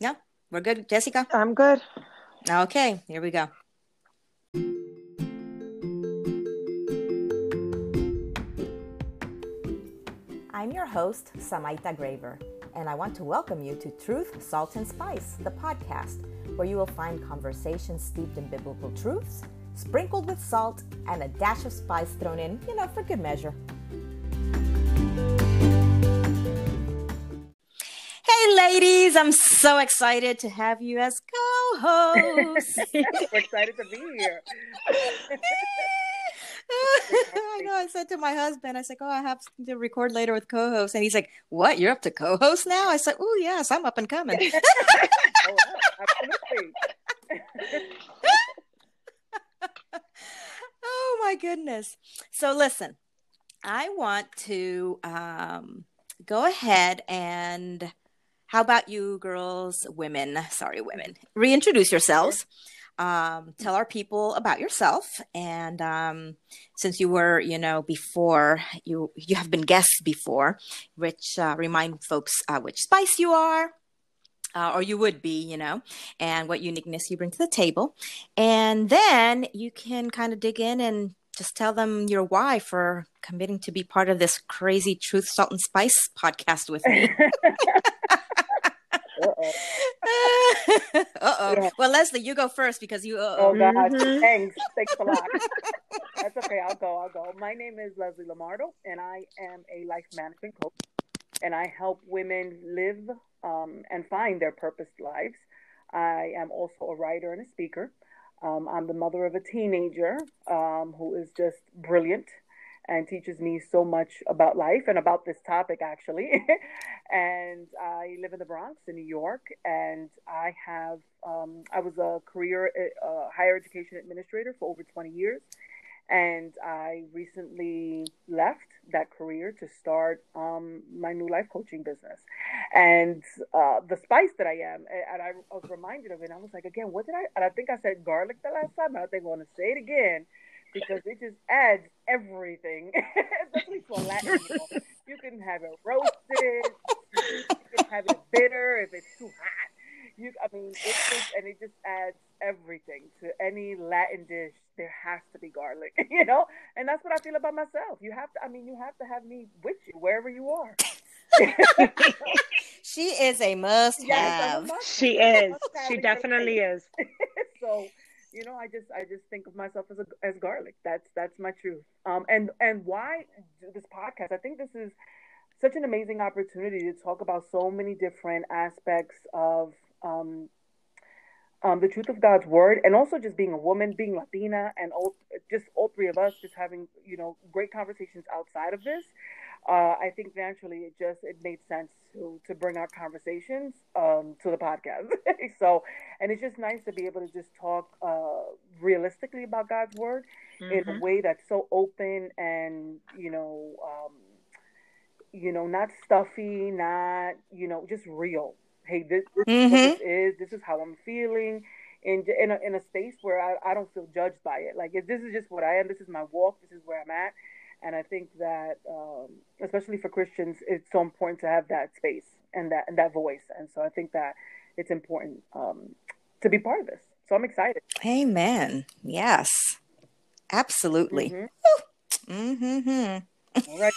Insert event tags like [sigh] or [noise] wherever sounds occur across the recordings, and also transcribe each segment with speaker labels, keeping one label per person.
Speaker 1: No, we're good, Jessica.
Speaker 2: I'm good.
Speaker 1: Okay, here we go. I'm your host, Samaita Graver, and I want to welcome you to Truth, Salt, and Spice, the podcast, where you will find conversations steeped in biblical truths, sprinkled with salt, and a dash of spice thrown in, you know, for good measure. Ladies, I'm so excited to have you as co host. [laughs]
Speaker 2: excited to be here. [laughs]
Speaker 1: I know. I said to my husband, I said, "Oh, I have to record later with co-host," and he's like, "What? You're up to co-host now?" I said, "Oh, yes, I'm up and coming." [laughs] oh, oh my goodness! So listen, I want to um, go ahead and how about you, girls, women? Sorry, women. Reintroduce yourselves um, tell our people about yourself. And um, since you were, you know, before you you have been guests before, which uh, remind folks uh, which spice you are. Uh, or you would be, you know, and what uniqueness you bring to the table. And then you can kind of dig in and just tell them your why for committing to be part of this crazy Truth, Salt, and Spice podcast with me. [laughs] [laughs] Uh-oh. [laughs] Uh-oh. Yeah. Well, Leslie, you go first because you. Uh-oh.
Speaker 2: Oh God! Mm-hmm. Thanks, thanks a lot. [laughs] That's okay. I'll go. I'll go. My name is Leslie Lamardo, and I am a life management coach, and I help women live um, and find their purposed lives. I am also a writer and a speaker. Um, I'm the mother of a teenager um, who is just brilliant and teaches me so much about life and about this topic actually. [laughs] and I live in the Bronx in New York, and I have um, I was a career uh, higher education administrator for over 20 years, and I recently left that career to start um, my new life coaching business. And uh, the spice that I am, and I, I was reminded of it. I was like, again, what did I? And I think I said garlic the last time. I think I want to say it again because it just adds everything, [laughs] especially for Latin people. You can have it roasted, you can have it bitter if it's too hot. You, I mean, it just and it just adds everything to any Latin dish. There has to be garlic, [laughs] you know, and that's what I feel about myself. You have to. I mean, you have to have me with you wherever you are. [laughs]
Speaker 1: she is a must
Speaker 2: have.
Speaker 1: Yes,
Speaker 2: she is. She definitely is. so you know, I just I just think of myself as a, as garlic. That's that's my truth. Um, and and why this podcast? I think this is such an amazing opportunity to talk about so many different aspects of um, um, the truth of God's word, and also just being a woman, being Latina, and all, just all three of us just having you know great conversations outside of this uh, I think naturally it just it made sense to to bring our conversations um, to the podcast. [laughs] so, and it's just nice to be able to just talk uh, realistically about God's word mm-hmm. in a mm-hmm. way that's so open and you know, um, you know, not stuffy, not you know, just real. Hey, this, this mm-hmm. is this is. This is how I'm feeling. In, in, a, in a space where I, I don't feel judged by it. Like, if this is just what I am. This is my walk. This is where I'm at and I think that, um, especially for Christians, it's so important to have that space and that and that voice. And so I think that it's important um, to be part of this. So I'm excited.
Speaker 1: Amen. Yes, absolutely. Mm-hmm. mm-hmm.
Speaker 2: All right.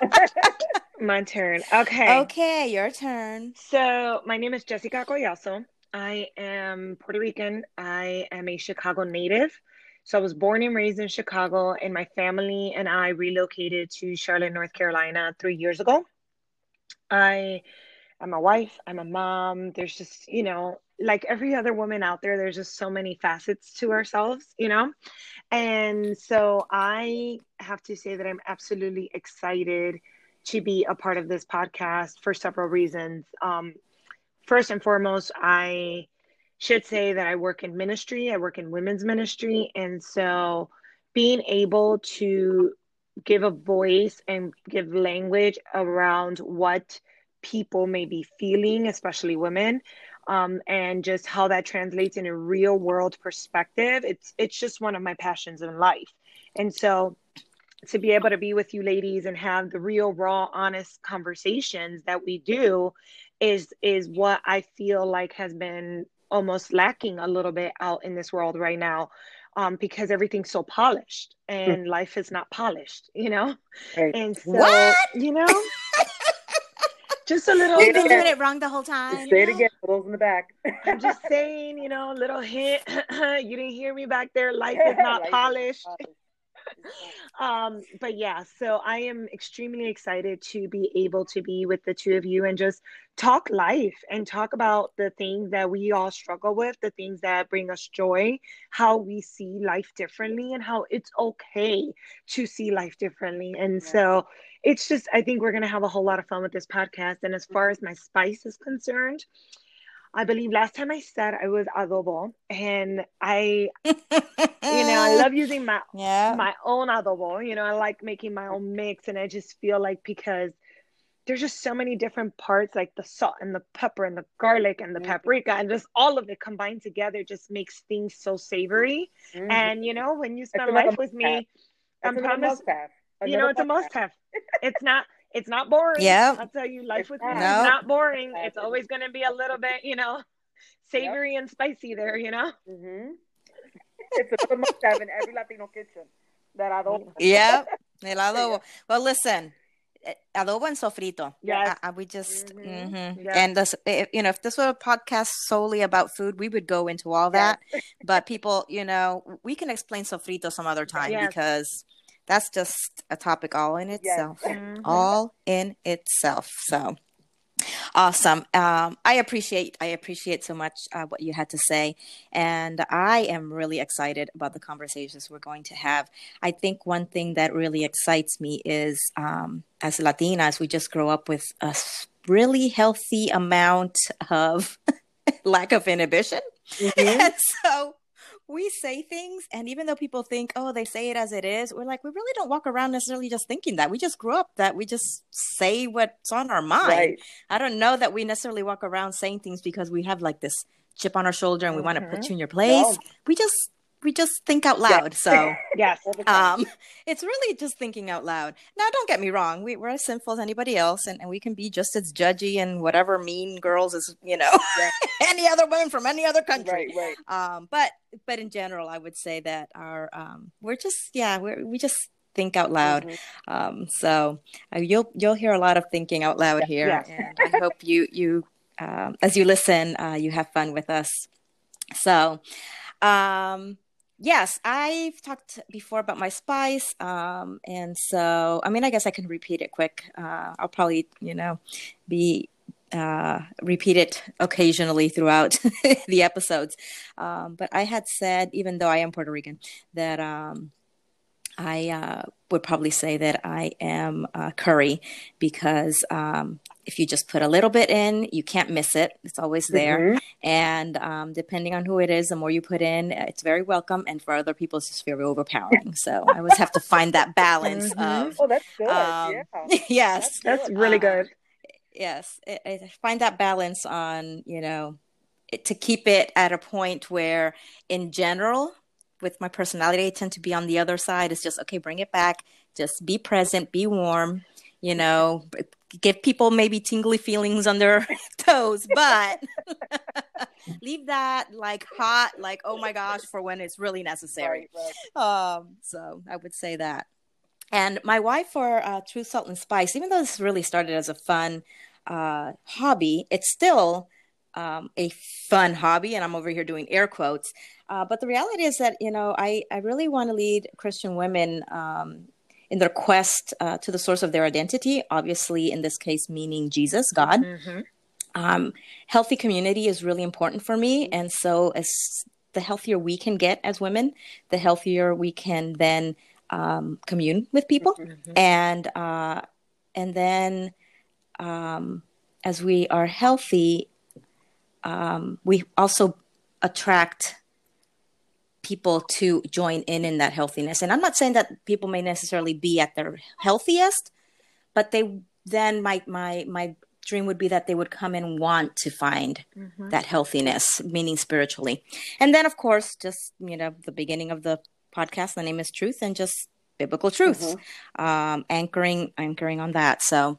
Speaker 2: [laughs] my turn. Okay.
Speaker 1: Okay, your turn.
Speaker 2: So my name is Jessica Collazo. I am Puerto Rican. I am a Chicago native. So I was born and raised in Chicago, and my family and I relocated to Charlotte, North Carolina three years ago. I I'm a wife, I'm a mom. There's just, you know, like every other woman out there, there's just so many facets to ourselves, you know? And so I have to say that I'm absolutely excited to be a part of this podcast for several reasons. Um, first and foremost, I should say that I work in ministry, I work in women's ministry. And so being able to give a voice and give language around what people may be feeling, especially women, um, and just how that translates in a real world perspective. It's it's just one of my passions in life. And so to be able to be with you ladies and have the real raw honest conversations that we do
Speaker 3: is is what I feel like has been almost lacking a little bit out in this world right now. Um, because everything's so polished and mm. life is not polished, you know? Right. And so, what? you know, [laughs] just a little.
Speaker 1: You've been doing it wrong the whole time.
Speaker 2: Just say it again for those in the back.
Speaker 3: I'm just [laughs] saying, you know, a little hint. [clears throat] you didn't hear me back there. Life is [laughs] not Life polished. Is polished [laughs] um, but yeah, so I am extremely excited to be able to be with the two of you and just talk life and talk about the things that we all struggle with, the things that bring us joy, how we see life differently, and how it's okay to see life differently. And yeah. so it's just, I think we're going to have a whole lot of fun with this podcast. And as far as my spice is concerned, I believe last time I said I was adobo, and I, [laughs] you know, I love using my yeah. my own adobo. You know, I like making my own mix, and I just feel like because there's just so many different parts, like the salt and the pepper and the garlic and the mm-hmm. paprika, and just all of it combined together just makes things so savory. Mm-hmm. And you know, when you spend life with me, I'm promise, you know, it's a must have. it's not it's not boring.
Speaker 1: Yeah.
Speaker 3: I'll tell you, life with me is not boring. It's always going to be a little bit, you know, savory yep. and spicy there, you know?
Speaker 2: Mm-hmm. It's another must have in every Latino kitchen. That adobo.
Speaker 1: Yeah. [laughs] El adobo. Well, listen, eh, adobo and sofrito.
Speaker 3: Yeah,
Speaker 1: uh, we just mm-hmm. Mm-hmm. Yeah. and this, eh, you know, if this were a podcast solely about food, we would go into all that. Yes. but people, you know, we can explain sofrito some other time yes. because that's just a topic all in itself. Yes. Mm-hmm. All in itself. So awesome. Um, I appreciate I appreciate so much uh, what you had to say, and I am really excited about the conversations we're going to have. I think one thing that really excites me is um, as Latinas, we just grow up with a really healthy amount of [laughs] lack of inhibition, mm-hmm. and [laughs] so we say things and even though people think oh they say it as it is we're like we really don't walk around necessarily just thinking that we just grew up that we just say what's on our mind right. i don't know that we necessarily walk around saying things because we have like this chip on our shoulder and we mm-hmm. want to put you in your place we just we just think out loud. [laughs] Yes. So
Speaker 3: yes,
Speaker 1: um, it's really just thinking out loud. Now, don't get me wrong. We, we're as sinful as anybody else, and, and we can be just as judgy and whatever mean girls as you know [laughs] any other women from any other country.
Speaker 2: Right,
Speaker 1: right. Um, but but in general, I would say that our um, we're just yeah we we just think out loud. Mm-hmm. Um, so uh, you'll you'll hear a lot of thinking out loud here, yes. and I hope you you um, as you listen, uh, you have fun with us. So. Um, yes, I've talked before about my spice. Um, and so, I mean, I guess I can repeat it quick. Uh, I'll probably, you know, be uh, repeat it occasionally throughout [laughs] the episodes. Um, but I had said, even though I am Puerto Rican, that um, I uh, would probably say that I am uh, curry because um, if you just put a little bit in, you can't miss it. It's always there. Mm-hmm. And um, depending on who it is, the more you put in, it's very welcome. And for other people, it's just very overpowering. So I always have to find that balance mm-hmm.
Speaker 2: of. Oh, that's good. Um, yeah. [laughs]
Speaker 1: yes.
Speaker 3: That's, that's really good. Um,
Speaker 1: yes. It, it, find that balance on, you know, it, to keep it at a point where, in general, with my personality, I tend to be on the other side. It's just, okay, bring it back. Just be present, be warm you know, give people maybe tingly feelings on their [laughs] toes, but [laughs] leave that like hot, like oh my gosh, for when it's really necessary. Right, right. Um, so I would say that. And my wife for uh, Truth Salt and Spice, even though this really started as a fun uh, hobby, it's still um, a fun hobby, and I'm over here doing air quotes. Uh, but the reality is that you know I I really want to lead Christian women um, in their quest uh, to the source of their identity, obviously, in this case, meaning Jesus, God. Mm-hmm. Um, healthy community is really important for me. And so, as the healthier we can get as women, the healthier we can then um, commune with people. Mm-hmm. And, uh, and then, um, as we are healthy, um, we also attract people to join in in that healthiness. And I'm not saying that people may necessarily be at their healthiest, but they then my my my dream would be that they would come and want to find mm-hmm. that healthiness, meaning spiritually. And then of course, just you know, the beginning of the podcast, the name is truth and just biblical truths. Mm-hmm. Um, anchoring anchoring on that. So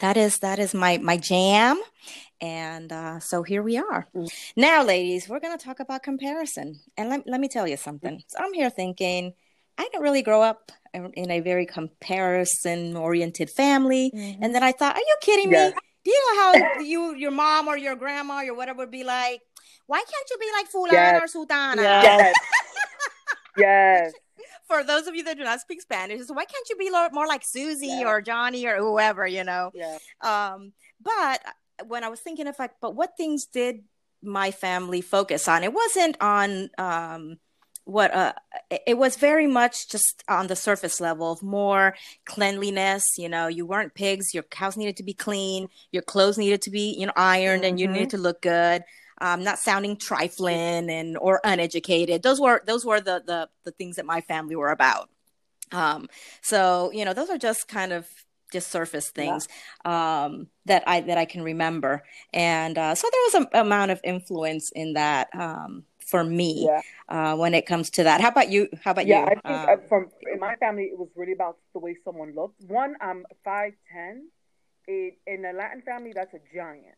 Speaker 1: that is that is my my jam. And uh, so here we are. Now ladies we're going to talk about comparison. And let, let me tell you something. So i'm here thinking i didn't really grow up in a very comparison oriented family. Mm-hmm. and then i thought are you kidding me? Do you know how [laughs] you your mom or your grandma or whatever would be like why can't you be like fulana yes. or sultana?
Speaker 2: Yes, [laughs] yes
Speaker 1: for those of you that do not speak Spanish, so why can't you be more like Susie yeah. or Johnny or whoever, you know?
Speaker 2: Yeah.
Speaker 1: Um, but when I was thinking of like, but what things did my family focus on? It wasn't on um, what uh, it was very much just on the surface level of more cleanliness. You know, you weren't pigs. Your house needed to be clean. Your clothes needed to be you know ironed, mm-hmm. and you needed mm-hmm. to look good um, not sounding trifling and or uneducated. Those were those were the the the things that my family were about. Um, so you know, those are just kind of just surface things yeah. um, that I that I can remember, and uh, so there was an amount of influence in that um, for me yeah. uh, when it comes to that. How about you? How about
Speaker 2: yeah,
Speaker 1: you?
Speaker 2: Yeah, I think uh, um, from in my family, it was really about the way someone looked. One, I'm five ten. In a Latin family, that's a giant.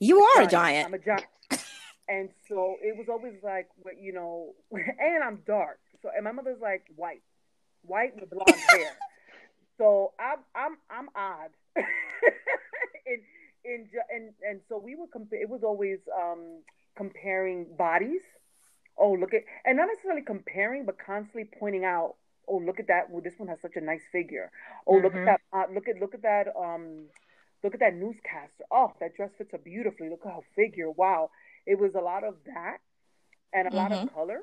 Speaker 1: You are a giant.
Speaker 2: I'm a giant. and so it was always like, you know, [laughs] and I'm dark. So and my mother's like white, white with blonde [laughs] hair. So I'm I'm I'm odd. [laughs] in in and and so we were compare. It was always um comparing bodies. Oh, look at and not necessarily comparing, but constantly pointing out. Oh, look at that! Well, this one has such a nice figure. Oh, mm-hmm. look at that! Uh, look at look at that! Um, Look at that newscaster. Oh, that dress fits her beautifully. Look at her figure. Wow. It was a lot of that and a mm-hmm. lot of mm-hmm. color.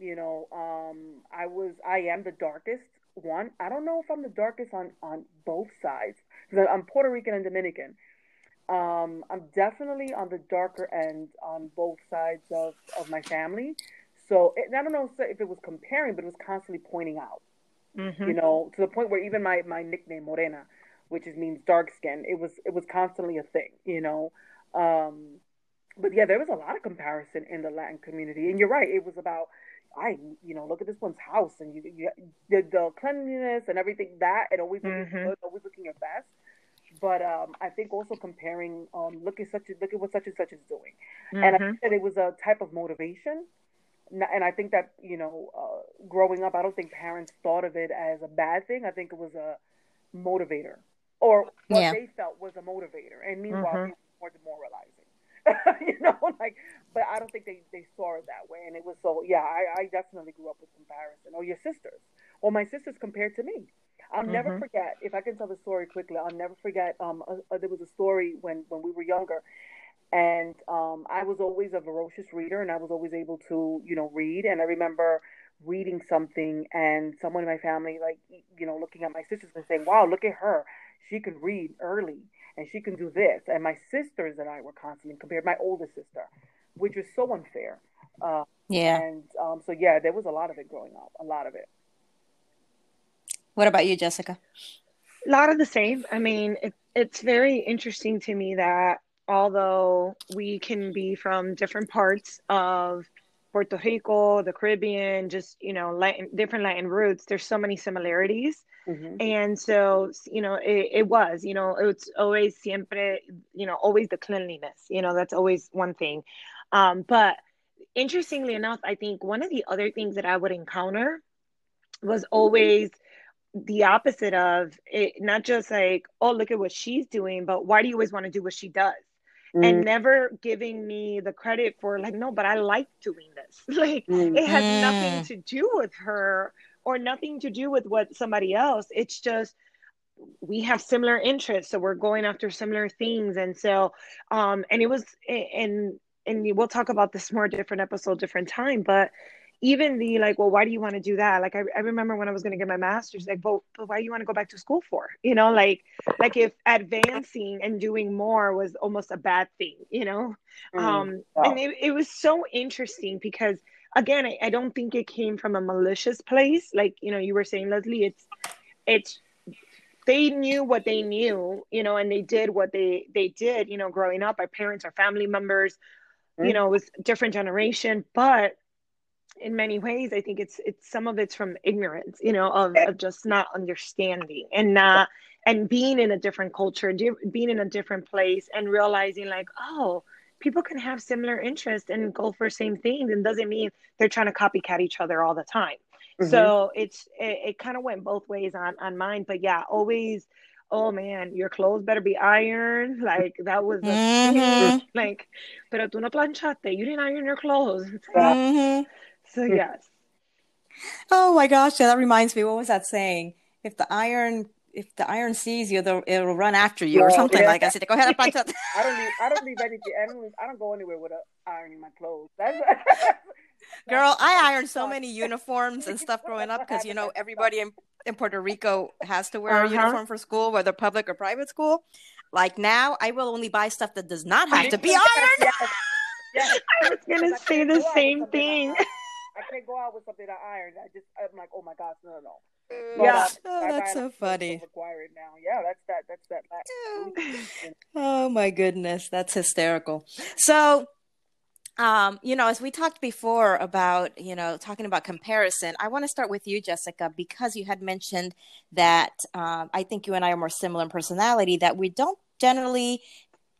Speaker 2: You know, um, I was, I am the darkest one. I don't know if I'm the darkest on, on both sides because I'm Puerto Rican and Dominican. Um, I'm definitely on the darker end on both sides of, of my family. So it, I don't know if it was comparing, but it was constantly pointing out. Mm-hmm. You know, to the point where even my, my nickname Morena, which is, means dark skin. It was it was constantly a thing, you know. Um, but yeah, there was a lot of comparison in the Latin community, and you're right. It was about I, you know, look at this one's house, and you, you the, the cleanliness and everything that, and always looking mm-hmm. good, always looking your best. But um, I think also comparing, um, look at such a, look at what such and such is doing, mm-hmm. and I think that it was a type of motivation. And I think that you know, uh, growing up, I don't think parents thought of it as a bad thing. I think it was a motivator or what yeah. they felt was a motivator, and meanwhile, mm-hmm. more demoralizing. [laughs] you know, [laughs] like, but I don't think they, they saw it that way, and it was so. Yeah, I, I definitely grew up with comparison. Or your sisters, or my sisters compared to me. I'll mm-hmm. never forget. If I can tell the story quickly, I'll never forget. Um, uh, there was a story when when we were younger, and um, I was always a voracious reader, and I was always able to, you know, read. And I remember reading something, and someone in my family, like, you know, looking at my sisters and saying, "Wow, look at her." She can read early and she can do this. And my sisters and I were constantly compared, to my oldest sister, which was so unfair. Uh,
Speaker 1: yeah.
Speaker 2: And um, so, yeah, there was a lot of it growing up, a lot of it.
Speaker 1: What about you, Jessica?
Speaker 3: A lot of the same. I mean, it, it's very interesting to me that although we can be from different parts of Puerto Rico, the Caribbean, just you know, Latin, different Latin roots. There's so many similarities, mm-hmm. and so you know, it, it, was, you know, it's always siempre, you know, always the cleanliness. You know, that's always one thing. Um, but interestingly enough, I think one of the other things that I would encounter was mm-hmm. always the opposite of it. Not just like, oh, look at what she's doing, but why do you always want to do what she does? Mm. and never giving me the credit for like no but i like doing this [laughs] like mm. it has mm. nothing to do with her or nothing to do with what somebody else it's just we have similar interests so we're going after similar things and so um and it was and and we'll talk about this more different episode different time but even the like, well, why do you want to do that? Like, I, I remember when I was going to get my master's, like, but, but why do you want to go back to school for? You know, like, like if advancing and doing more was almost a bad thing, you know? Mm, um, wow. and it, it was so interesting because again, I, I don't think it came from a malicious place. Like, you know, you were saying, Leslie, it's, it's, they knew what they knew, you know, and they did what they, they did, you know, growing up, our parents, our family members, mm. you know, it was different generation, but in many ways i think it's it's some of it's from ignorance you know of, of just not understanding and not and being in a different culture being in a different place and realizing like oh people can have similar interests and go for same things and doesn't mean they're trying to copycat each other all the time mm-hmm. so it's it, it kind of went both ways on on mine but yeah always oh man, your clothes better be ironed. [laughs] Like that was a mm-hmm. [laughs] like, pero tú no planchaste. You didn't iron your clothes. Mm-hmm. So [laughs] yes.
Speaker 1: Oh my gosh, yeah, that reminds me. What was that saying? If the iron if the iron sees you, it'll run after you or something yeah. like that. So go ahead and punch
Speaker 2: up. [laughs] I don't leave. I don't leave [laughs] anything. I don't. I don't go anywhere without ironing my clothes. That's,
Speaker 1: Girl, I ironed so many uniforms and stuff growing up because you know everybody in, in Puerto Rico has to wear uh-huh. a uniform for school, whether public or private school. Like now, I will only buy stuff that does not have to be ironed. yes,
Speaker 3: yes. I was gonna say the same thing.
Speaker 2: I can't go out with something I ironed. I just I'm like, oh my gosh, no, no, no.
Speaker 1: But, yeah, oh, that's so funny.
Speaker 2: Require it now. Yeah, that's that. That's that.
Speaker 1: oh my goodness, that's hysterical. So, um, you know, as we talked before about, you know, talking about comparison, I want to start with you, Jessica, because you had mentioned that um, I think you and I are more similar in personality. That we don't generally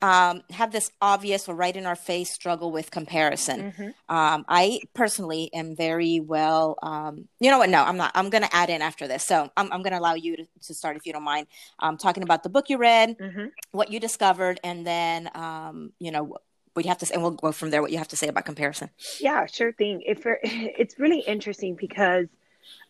Speaker 1: um, have this obvious or right in our face struggle with comparison. Mm-hmm. Um, I personally am very well. Um, you know what? No, I'm not. I'm going to add in after this. So I'm, I'm going to allow you to, to, start if you don't mind. Um, talking about the book you read, mm-hmm. what you discovered, and then um, you know what you have to say, and we'll go from there. What you have to say about comparison?
Speaker 3: Yeah, sure thing. If [laughs] it's really interesting because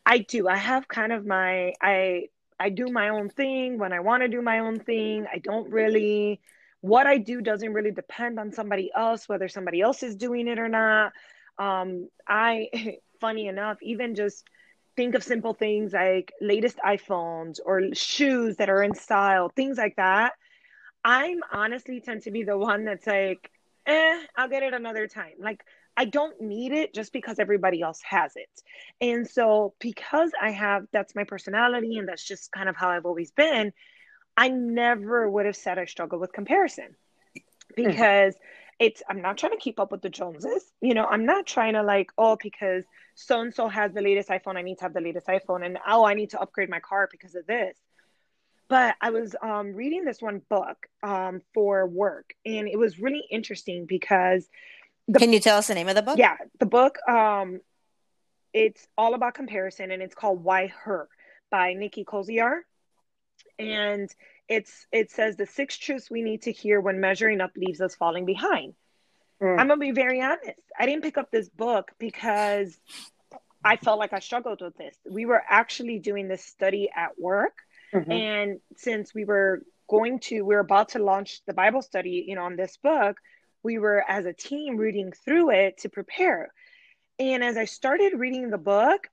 Speaker 3: I do. I have kind of my I I do my own thing when I want to do my own thing. I don't really what I do doesn't really depend on somebody else, whether somebody else is doing it or not. Um, I, [laughs] funny enough, even just think of simple things like latest iPhones or shoes that are in style, things like that. I'm honestly tend to be the one that's like, eh, I'll get it another time. Like, I don't need it just because everybody else has it. And so, because I have that's my personality and that's just kind of how I've always been, I never would have said I struggle with comparison because it's I'm not trying to keep up with the Joneses. You know, I'm not trying to like, oh, because so and so has the latest iPhone, I need to have the latest iPhone, and oh, I need to upgrade my car because of this. But I was um, reading this one book um, for work, and it was really interesting because.
Speaker 1: The, Can you tell us the name of the book?
Speaker 3: Yeah, the book. Um, it's all about comparison, and it's called "Why Her" by Nikki Koziarz and it's it says the six truths we need to hear when measuring up leaves us falling behind. Mm. I'm gonna be very honest. I didn't pick up this book because I felt like I struggled with this. We were actually doing this study at work, mm-hmm. and since we were going to, we are about to launch the Bible study, you know, on this book. We were as a team reading through it to prepare. And as I started reading the book,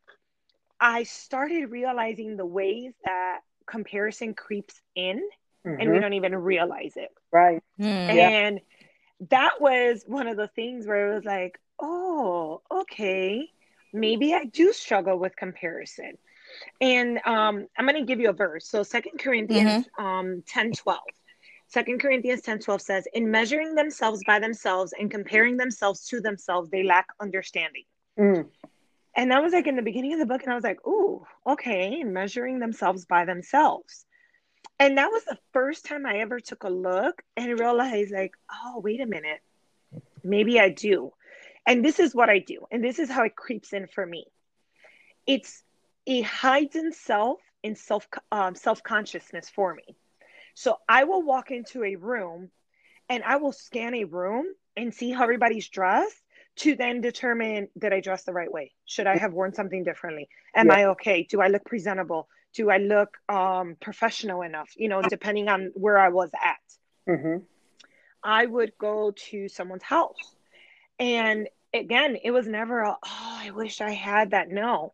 Speaker 3: I started realizing the ways that comparison creeps in mm-hmm. and we mm-hmm. don't even realize it.
Speaker 2: Right.
Speaker 3: Mm. And that was one of the things where it was like, oh, okay, maybe I do struggle with comparison. And um, I'm going to give you a verse. So Second Corinthians mm-hmm. um, 10 12. 2 Corinthians 10 12 says, In measuring themselves by themselves and comparing themselves to themselves, they lack understanding. Mm. And that was like in the beginning of the book, and I was like, "Ooh, okay." Measuring themselves by themselves, and that was the first time I ever took a look and realized, like, "Oh, wait a minute, maybe I do." And this is what I do, and this is how it creeps in for me. It's it hides self in self um, self consciousness for me. So I will walk into a room, and I will scan a room and see how everybody's dressed to then determine did I dress the right way? Should I have worn something differently? Am yeah. I okay? Do I look presentable? Do I look um, professional enough? You know, depending on where I was at. Mm-hmm. I would go to someone's house. And again, it was never a, oh, I wish I had that. No,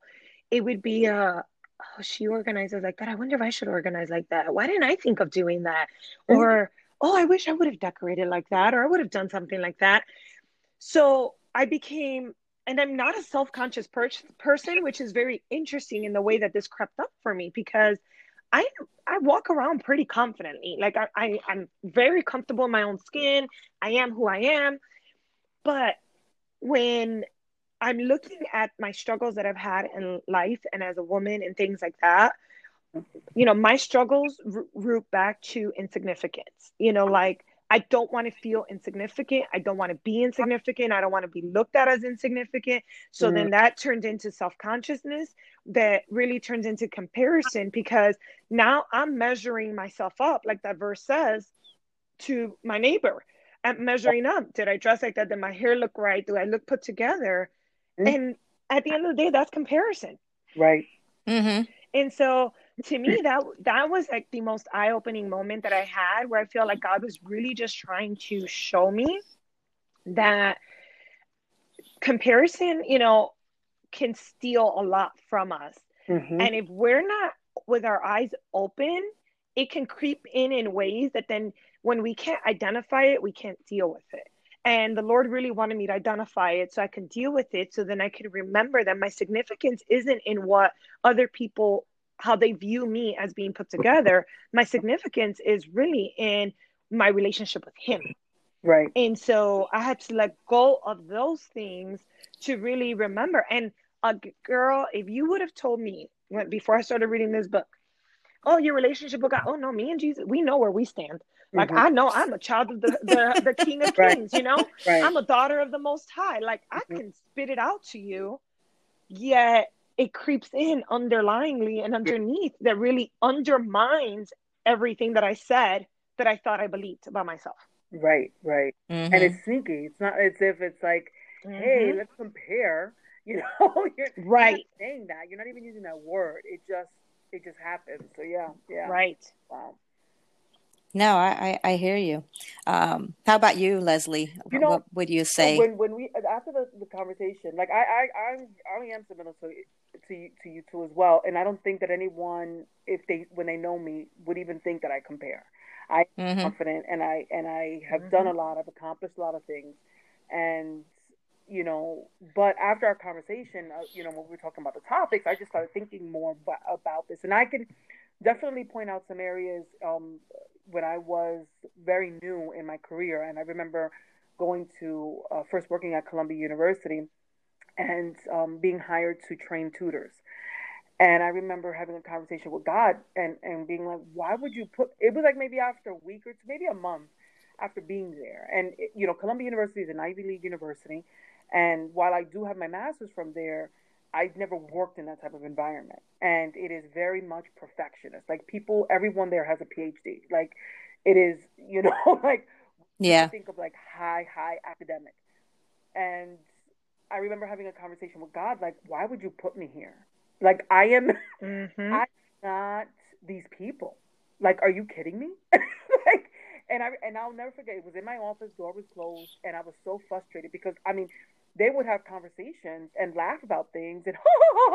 Speaker 3: it would be a, oh, she organizes like that. I wonder if I should organize like that. Why didn't I think of doing that? Mm-hmm. Or, oh, I wish I would have decorated like that, or I would have done something like that. So I became, and I'm not a self conscious per- person, which is very interesting in the way that this crept up for me because I I walk around pretty confidently. Like I, I I'm very comfortable in my own skin. I am who I am. But when I'm looking at my struggles that I've had in life and as a woman and things like that. You know, my struggles root back to insignificance. You know, like I don't want to feel insignificant. I don't want to be insignificant. I don't want to be looked at as insignificant. So mm then that turned into self consciousness that really turns into comparison because now I'm measuring myself up, like that verse says, to my neighbor. I'm measuring up. Did I dress like that? Did my hair look right? Do I look put together? Mm-hmm. And at the end of the day, that's comparison.
Speaker 2: Right.
Speaker 1: Mm-hmm.
Speaker 3: And so to me, that that was like the most eye-opening moment that I had where I feel like God was really just trying to show me that comparison, you know, can steal a lot from us. Mm-hmm. And if we're not with our eyes open, it can creep in in ways that then when we can't identify it, we can't deal with it. And the Lord really wanted me to identify it so I can deal with it so then I can remember that my significance isn't in what other people, how they view me as being put together. My significance is really in my relationship with Him.
Speaker 2: Right.
Speaker 3: And so I had to let go of those things to really remember. And a uh, girl, if you would have told me when, before I started reading this book, oh, your relationship with God, oh no, me and Jesus, we know where we stand. Like mm-hmm. I know I'm a child of the the, the [laughs] King of right. Kings, you know. Right. I'm a daughter of the Most High. Like I mm-hmm. can spit it out to you, yet it creeps in underlyingly and underneath that really undermines everything that I said that I thought I believed about myself.
Speaker 2: Right, right. Mm-hmm. And it's sneaky. It's not as if it's like, mm-hmm. hey, let's compare. [laughs] You know, [laughs] you're
Speaker 3: right
Speaker 2: saying that. You're not even using that word. It just it just happens. So yeah, yeah.
Speaker 3: Right.
Speaker 2: Wow.
Speaker 1: No, I, I, I hear you. Um, how about you, Leslie? You know, what would you say?
Speaker 2: When, when we after the, the conversation, like I I I'm, I am similar to to you, to you two as well, and I don't think that anyone, if they when they know me, would even think that I compare. I'm mm-hmm. confident, and I and I have mm-hmm. done a lot. I've accomplished a lot of things, and you know, but after our conversation, uh, you know, when we were talking about the topics, I just started thinking more about, about this, and I can definitely point out some areas um, when I was very new in my career, and I remember going to uh, first working at Columbia University and um, being hired to train tutors. And I remember having a conversation with God and, and being like, why would you put, it was like maybe after a week or two, maybe a month after being there. And, it, you know, Columbia University is an Ivy League university. And while I do have my master's from there, I've never worked in that type of environment, and it is very much perfectionist. Like people, everyone there has a PhD. Like it is, you know, [laughs] like
Speaker 1: yeah,
Speaker 2: think of like high, high academic. And I remember having a conversation with God, like, why would you put me here? Like I am, mm-hmm. [laughs] I'm not these people. Like, are you kidding me? [laughs] like, and I and I'll never forget. It was in my office, door was closed, and I was so frustrated because I mean they would have conversations and laugh about things and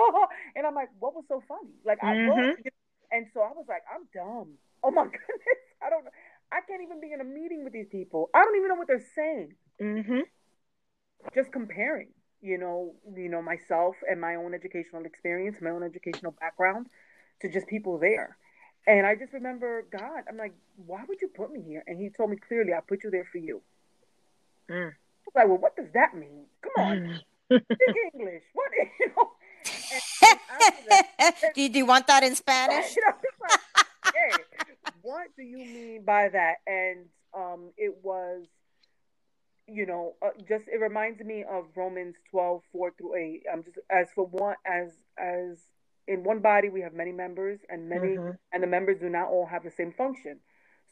Speaker 2: [laughs] and I'm like, what was so funny? Like mm-hmm. I looked, and so I was like, I'm dumb. Oh my goodness, I don't. I can't even be in a meeting with these people. I don't even know what they're saying.
Speaker 3: Mm-hmm.
Speaker 2: Just comparing, you know, you know myself and my own educational experience, my own educational background, to just people there. And I just remember God. I'm like, why would you put me here? And He told me clearly, I put you there for you.
Speaker 3: Mm
Speaker 2: like, well, what does that mean? Come on, speak English. What [laughs] you know?
Speaker 1: That, do, you, do you want that in Spanish? [laughs]
Speaker 2: You know, like, hey, what do you mean by that? And um, it was, you know, uh, just it reminds me of Romans 12, 4 through 8. I'm just as for one as as in one body we have many members and many mm-hmm. and the members do not all have the same function.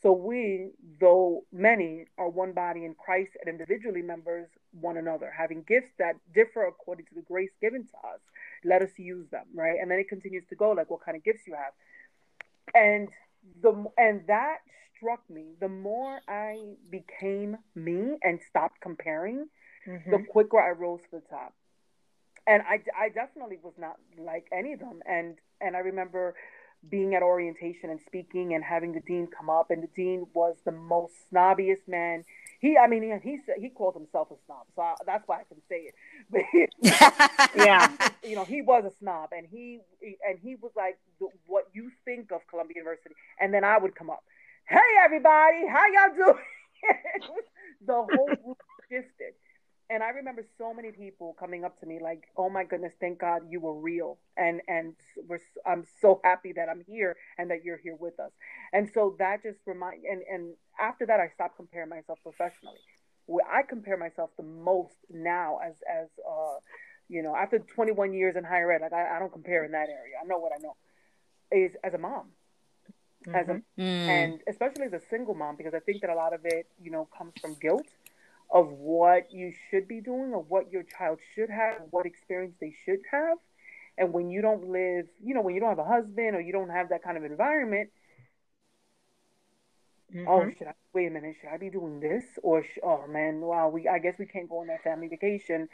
Speaker 2: So we, though many, are one body in Christ and individually members one another, having gifts that differ according to the grace given to us. Let us use them, right? And then it continues to go like what kind of gifts you have. And the and that struck me. The more I became me and stopped comparing, mm-hmm. the quicker I rose to the top. And I, I definitely was not like any of them. And and I remember being at orientation and speaking and having the dean come up, and the dean was the most snobbiest man. He, I mean, he he, he called himself a snob, so I, that's why I can say it. [laughs] But yeah, you know, he was a snob, and he and he was like the, what you think of Columbia University, and then I would come up, hey everybody, how y'all doing? [laughs] the whole group shifted, and I remember so many people coming up to me like, "Oh my goodness, thank God you were real," and and we're I'm so happy that I'm here and that you're here with us. And so that just remind and and after that, I stopped comparing myself professionally. I compare myself the most now as as uh, you know, after 21 years in higher ed, like I, I don't compare in that area. I know what I know is as a mom. Mm-hmm. As a, mm. and especially as a single mom, because I think that a lot of it, you know, comes from guilt of what you should be doing or what your child should have, what experience they should have. And when you don't live, you know, when you don't have a husband or you don't have that kind of environment, oh, mm-hmm. oh, should I wait a minute? Should I be doing this? Or oh man, wow, we I guess we can't go on that family vacation,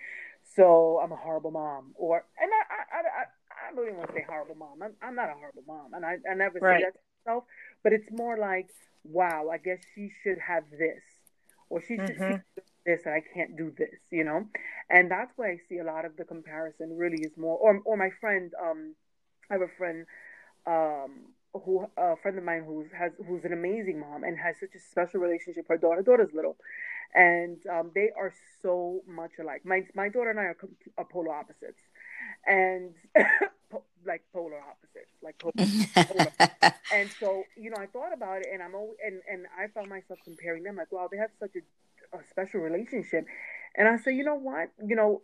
Speaker 2: so I'm a horrible mom. Or and I I I, I don't even want to say horrible mom. I'm I'm not a horrible mom, and I I never right. say that to myself. But it's more like, wow, I guess she should have this or she should mm-hmm. do this and I can't do this, you know? And that's why I see a lot of the comparison really is more or or my friend, um I have a friend um who a friend of mine who's has who's an amazing mom and has such a special relationship. Her daughter, daughter's little, and um, they are so much alike. My my daughter and I are, are polar opposites, and [laughs] like polar opposites, like [laughs] polar. polar. and so you know, I thought about it, and I'm always, and and I found myself comparing them. Like, wow, they have such a, a special relationship, and I say, you know what, you know,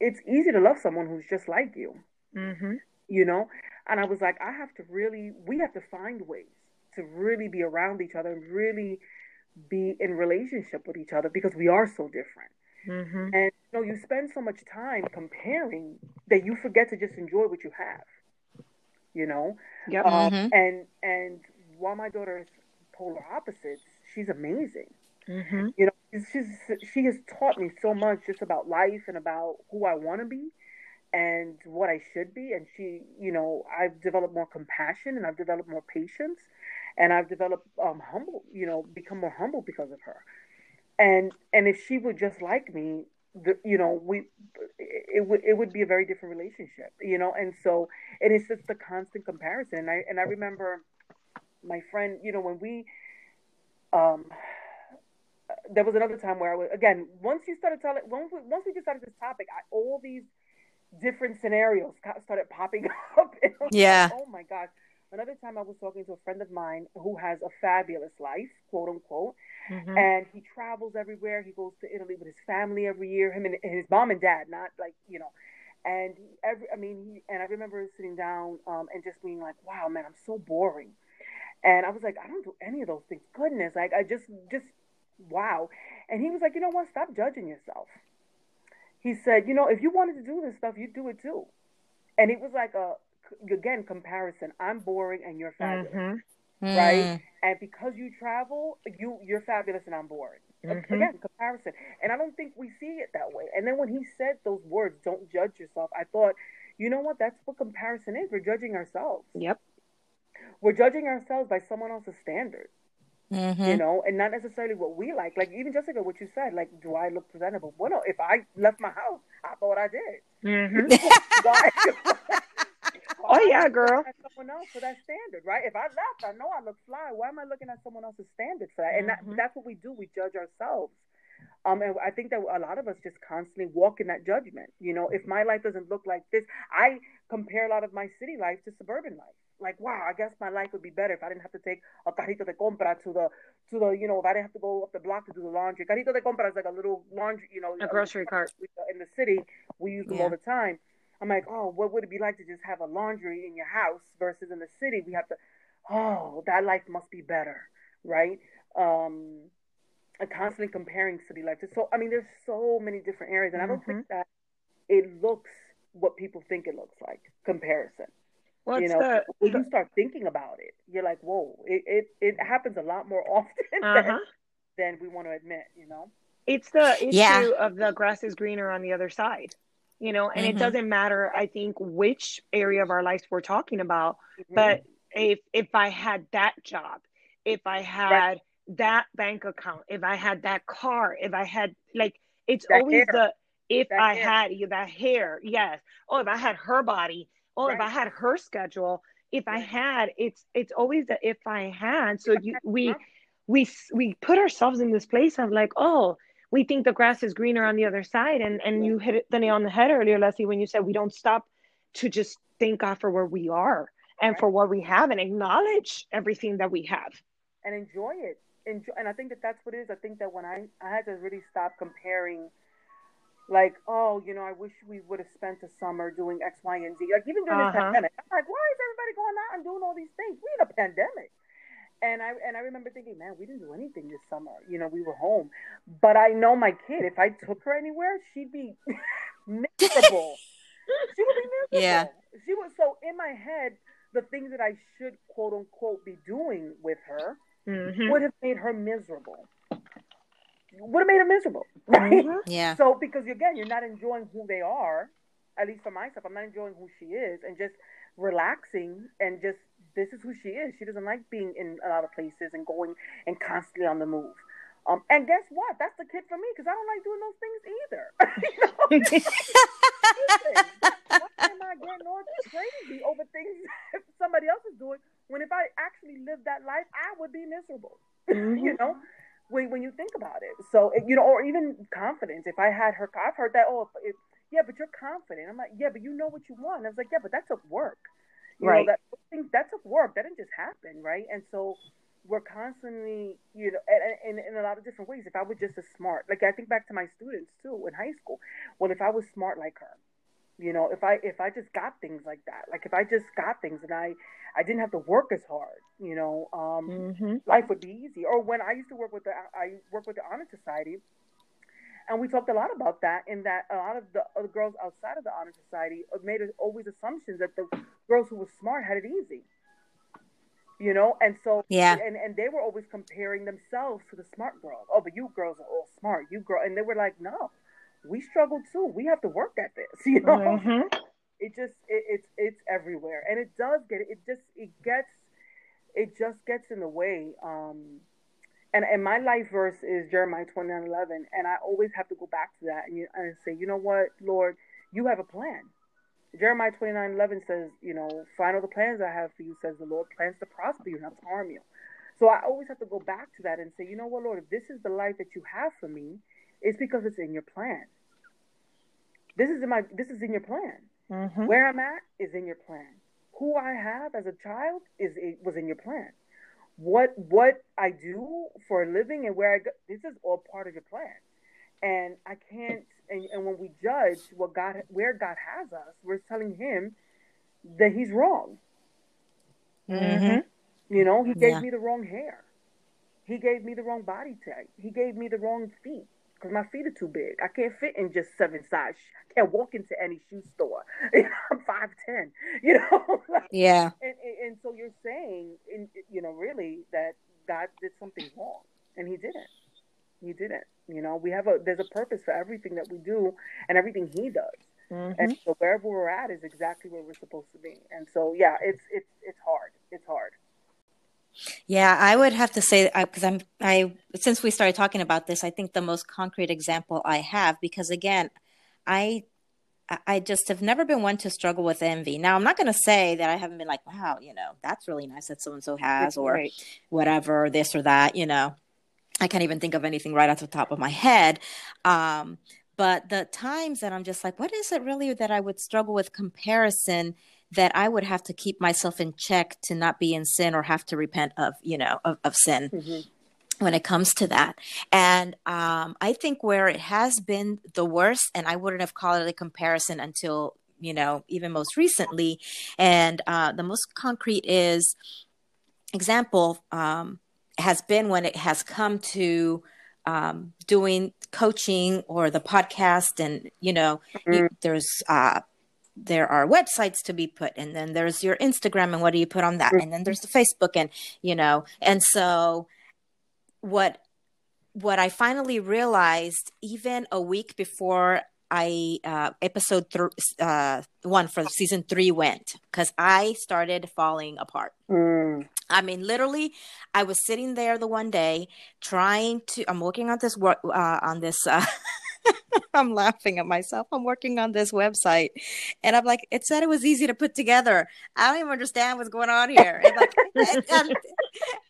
Speaker 2: it's easy to love someone who's just like you. Mm-hmm. You know, and I was like, I have to really, we have to find ways to really be around each other and really be in relationship with each other because we are so different. Mm-hmm. And you know, you spend so much time comparing that you forget to just enjoy what you have. You know,
Speaker 3: yep. Um,
Speaker 2: mm-hmm. and and while my daughter is polar opposites, she's amazing. Mm-hmm. You know, she's she has taught me so much just about life and about who I want to be and what I should be. And she, you know, I've developed more compassion and I've developed more patience and I've developed um, humble, you know, become more humble because of her and and if she would just like me the, you know we it would it would be a very different relationship you know? And so and it is just the constant comparison. And i and i remember my friend you know when we um there was another time where i was again once you started telling once we, once we decided this topic I, all these different scenarios started popping [laughs] up.
Speaker 1: Yeah
Speaker 2: like, oh my god another time i was talking to a friend of mine who has a fabulous life quote unquote Mm-hmm. And he travels everywhere. He goes to Italy with his family every year. Him and his mom and dad, not like you know. And every, I mean, he and I remember sitting down um, and just being like, "Wow, man, I'm so boring." And I was like, "I don't do any of those things." Goodness, like I just, just wow. And he was like, "You know what? Stop judging yourself." He said, "You know, if you wanted to do this stuff, you'd do it too." And it was like a again comparison. I'm boring and you're fabulous. Mm-hmm mm. right? And because you travel, you you're fabulous and I'm bored. Mm-hmm. Again, comparison. And I don't think we see it that way. And then when he said those words, "Don't judge yourself," I thought, you know what? That's what comparison is. We're judging ourselves.
Speaker 3: Yep.
Speaker 2: We're judging ourselves by someone else's standards. Mm-hmm. You know, and not necessarily what we like. Like even Jessica, what you said, like, do I look presentable? Well, no. If I left my house, I thought I did.
Speaker 3: Mm-hmm. [laughs] [laughs] [laughs] oh yeah, girl.
Speaker 2: Someone else for that standard, right? If I left, I know I look fly. Why am I looking at someone else's standard for that? And mm-hmm. that, that's what we do. We judge ourselves. Um, and I think that a lot of us just constantly walk in that judgment. You know, if my life doesn't look like this, I compare a lot of my city life to suburban life. Like, wow, I guess my life would be better if I didn't have to take a carrito de compra to the to the you know if I didn't have to go up the block to do the laundry. Carrito de compra is like a little laundry, you know,
Speaker 3: a grocery cart
Speaker 2: in the city. We use them yeah. all the time. I'm like, oh, what would it be like to just have a laundry in your house versus in the city? We have to, oh, that life must be better, right? Um, and constantly comparing city life to so. I mean, there's so many different areas, and mm-hmm. I don't think mm-hmm. that it looks what people think it looks like. Comparison. Well, you know, the, when you start thinking about it, you're like, whoa, it it, it happens a lot more [laughs] often uh-huh. than, than we want to admit. You know.
Speaker 3: It's the issue yeah. of the grass is greener on the other side you know and mm-hmm. it doesn't matter i think which area of our lives we're talking about mm-hmm. but if if i had that job if i had right. that bank account if i had that car if i had like it's that always hair. the if that i hair. had you that hair yes oh if i had her body oh right. if i had her schedule if i had it's it's always the if i had so you we we we put ourselves in this place of like oh we think the grass is greener on the other side. And and you hit the nail on the head earlier, Leslie, when you said we don't stop to just thank God for where we are and right. for what we have and acknowledge everything that we have.
Speaker 2: And enjoy it. Enjoy and I think that that's what it is. I think that when I I had to really stop comparing like, oh, you know, I wish we would have spent the summer doing X, Y, and Z. Like even during uh-huh. this pandemic, I'm like, why is everybody going out and doing all these things? We in a pandemic. And I and I remember thinking, man, we didn't do anything this summer. You know, we were home. But I know my kid. If I took her anywhere, she'd be [laughs] miserable. she would be miserable. Yeah. She was so in my head. The things that I should quote unquote be doing with her mm-hmm. would have made her miserable. Would have made her miserable, [laughs] right? Mm-hmm.
Speaker 1: Yeah.
Speaker 2: So because again, you're not enjoying who they are. At least for myself, I'm not enjoying who she is, and just relaxing and just this is who she is. She doesn't like being in a lot of places and going and constantly on the move. Um, and guess what? That's the kid for me because I don't like doing those things either. [laughs] [laughs] Why am I getting all crazy over things [laughs] somebody else is doing when if I actually lived that life, I would be miserable. Mm-hmm. you know, when when you think about it. So you know, or even confidence. If I had her, I've heard that. Oh, if, yeah, but you're confident. I'm like, yeah, but you know what you want. I was like, yeah, but that took work. You right. know, that things that took work. That didn't just happen, right? And so we're constantly, you know, in, in, in a lot of different ways. If I was just as smart, like I think back to my students too in high school. Well, if I was smart like her, you know, if I if I just got things like that, like if I just got things and I I didn't have to work as hard, you know, um, mm-hmm. life would be easy. Or when I used to work with the I work with the Honor Society, and we talked a lot about that in that a lot of the, other girls outside of the honor society made always assumptions that the girls who were smart had it easy. You know and so
Speaker 1: yeah.
Speaker 2: and, and they were always comparing themselves to the smart girls oh but you girls are all smart. You girl and they were like no we struggle too. We have to work at this [laughs] you know? Mm-hmm. it just it, it's it's everywhere. And it does get it just it gets it just gets in the way um and and my life verse is Jeremiah 29 11. And I always have to go back to that and, you, and say, you know what, Lord, you have a plan. Jeremiah 29 11 says, you know, find all the plans I have for you, says the Lord, plans to prosper you, not to harm you. So I always have to go back to that and say, you know what, Lord, if this is the life that you have for me, it's because it's in your plan. This is in my this is in your plan. Mm-hmm. Where I'm at is in your plan. Who I have as a child is it was in your plan what what I do for a living and where I go, this is all part of your plan. And I can't and, and when we judge what God where God has us, we're telling him that he's wrong. Mm-hmm. You know, he gave yeah. me the wrong hair. He gave me the wrong body type. He gave me the wrong feet because my feet are too big. I can't fit in just seven size. I can't walk into any shoe store. [laughs] I'm five ten. You know. [laughs]
Speaker 1: yeah.
Speaker 2: And, and, and so you're saying, in, you know, really that God did something wrong, and He didn't. He didn't. You know, we have a there's a purpose for everything that we do and everything He does. Mm-hmm. And so wherever we're at is exactly where we're supposed to be. And so yeah, it's it's it's hard. It's hard.
Speaker 1: Yeah, I would have to say because I'm I since we started talking about this, I think the most concrete example I have because again, I I just have never been one to struggle with envy. Now, I'm not going to say that I haven't been like, wow, you know, that's really nice that so and so has, or right. whatever, this or that. You know, I can't even think of anything right off the top of my head. Um, but the times that I'm just like, what is it really that I would struggle with comparison? That I would have to keep myself in check to not be in sin or have to repent of, you know, of, of sin. Mm-hmm when it comes to that. And um, I think where it has been the worst, and I wouldn't have called it a comparison until, you know, even most recently. And uh, the most concrete is example um, has been when it has come to um, doing coaching or the podcast, and, you know, mm-hmm. you, there's, uh, there are websites to be put and then there's your instagram and what do you put on that? And then there's the facebook and you know and so what what i finally realized even a week before i uh episode th- uh one for season three went because i started falling apart. Mm. i mean literally i was sitting there the one day trying to i'm working on this work uh, on this uh [laughs] [laughs] I'm laughing at myself. I'm working on this website, and I'm like, it said it was easy to put together. I don't even understand what's going on here. And, like, [laughs] and, and,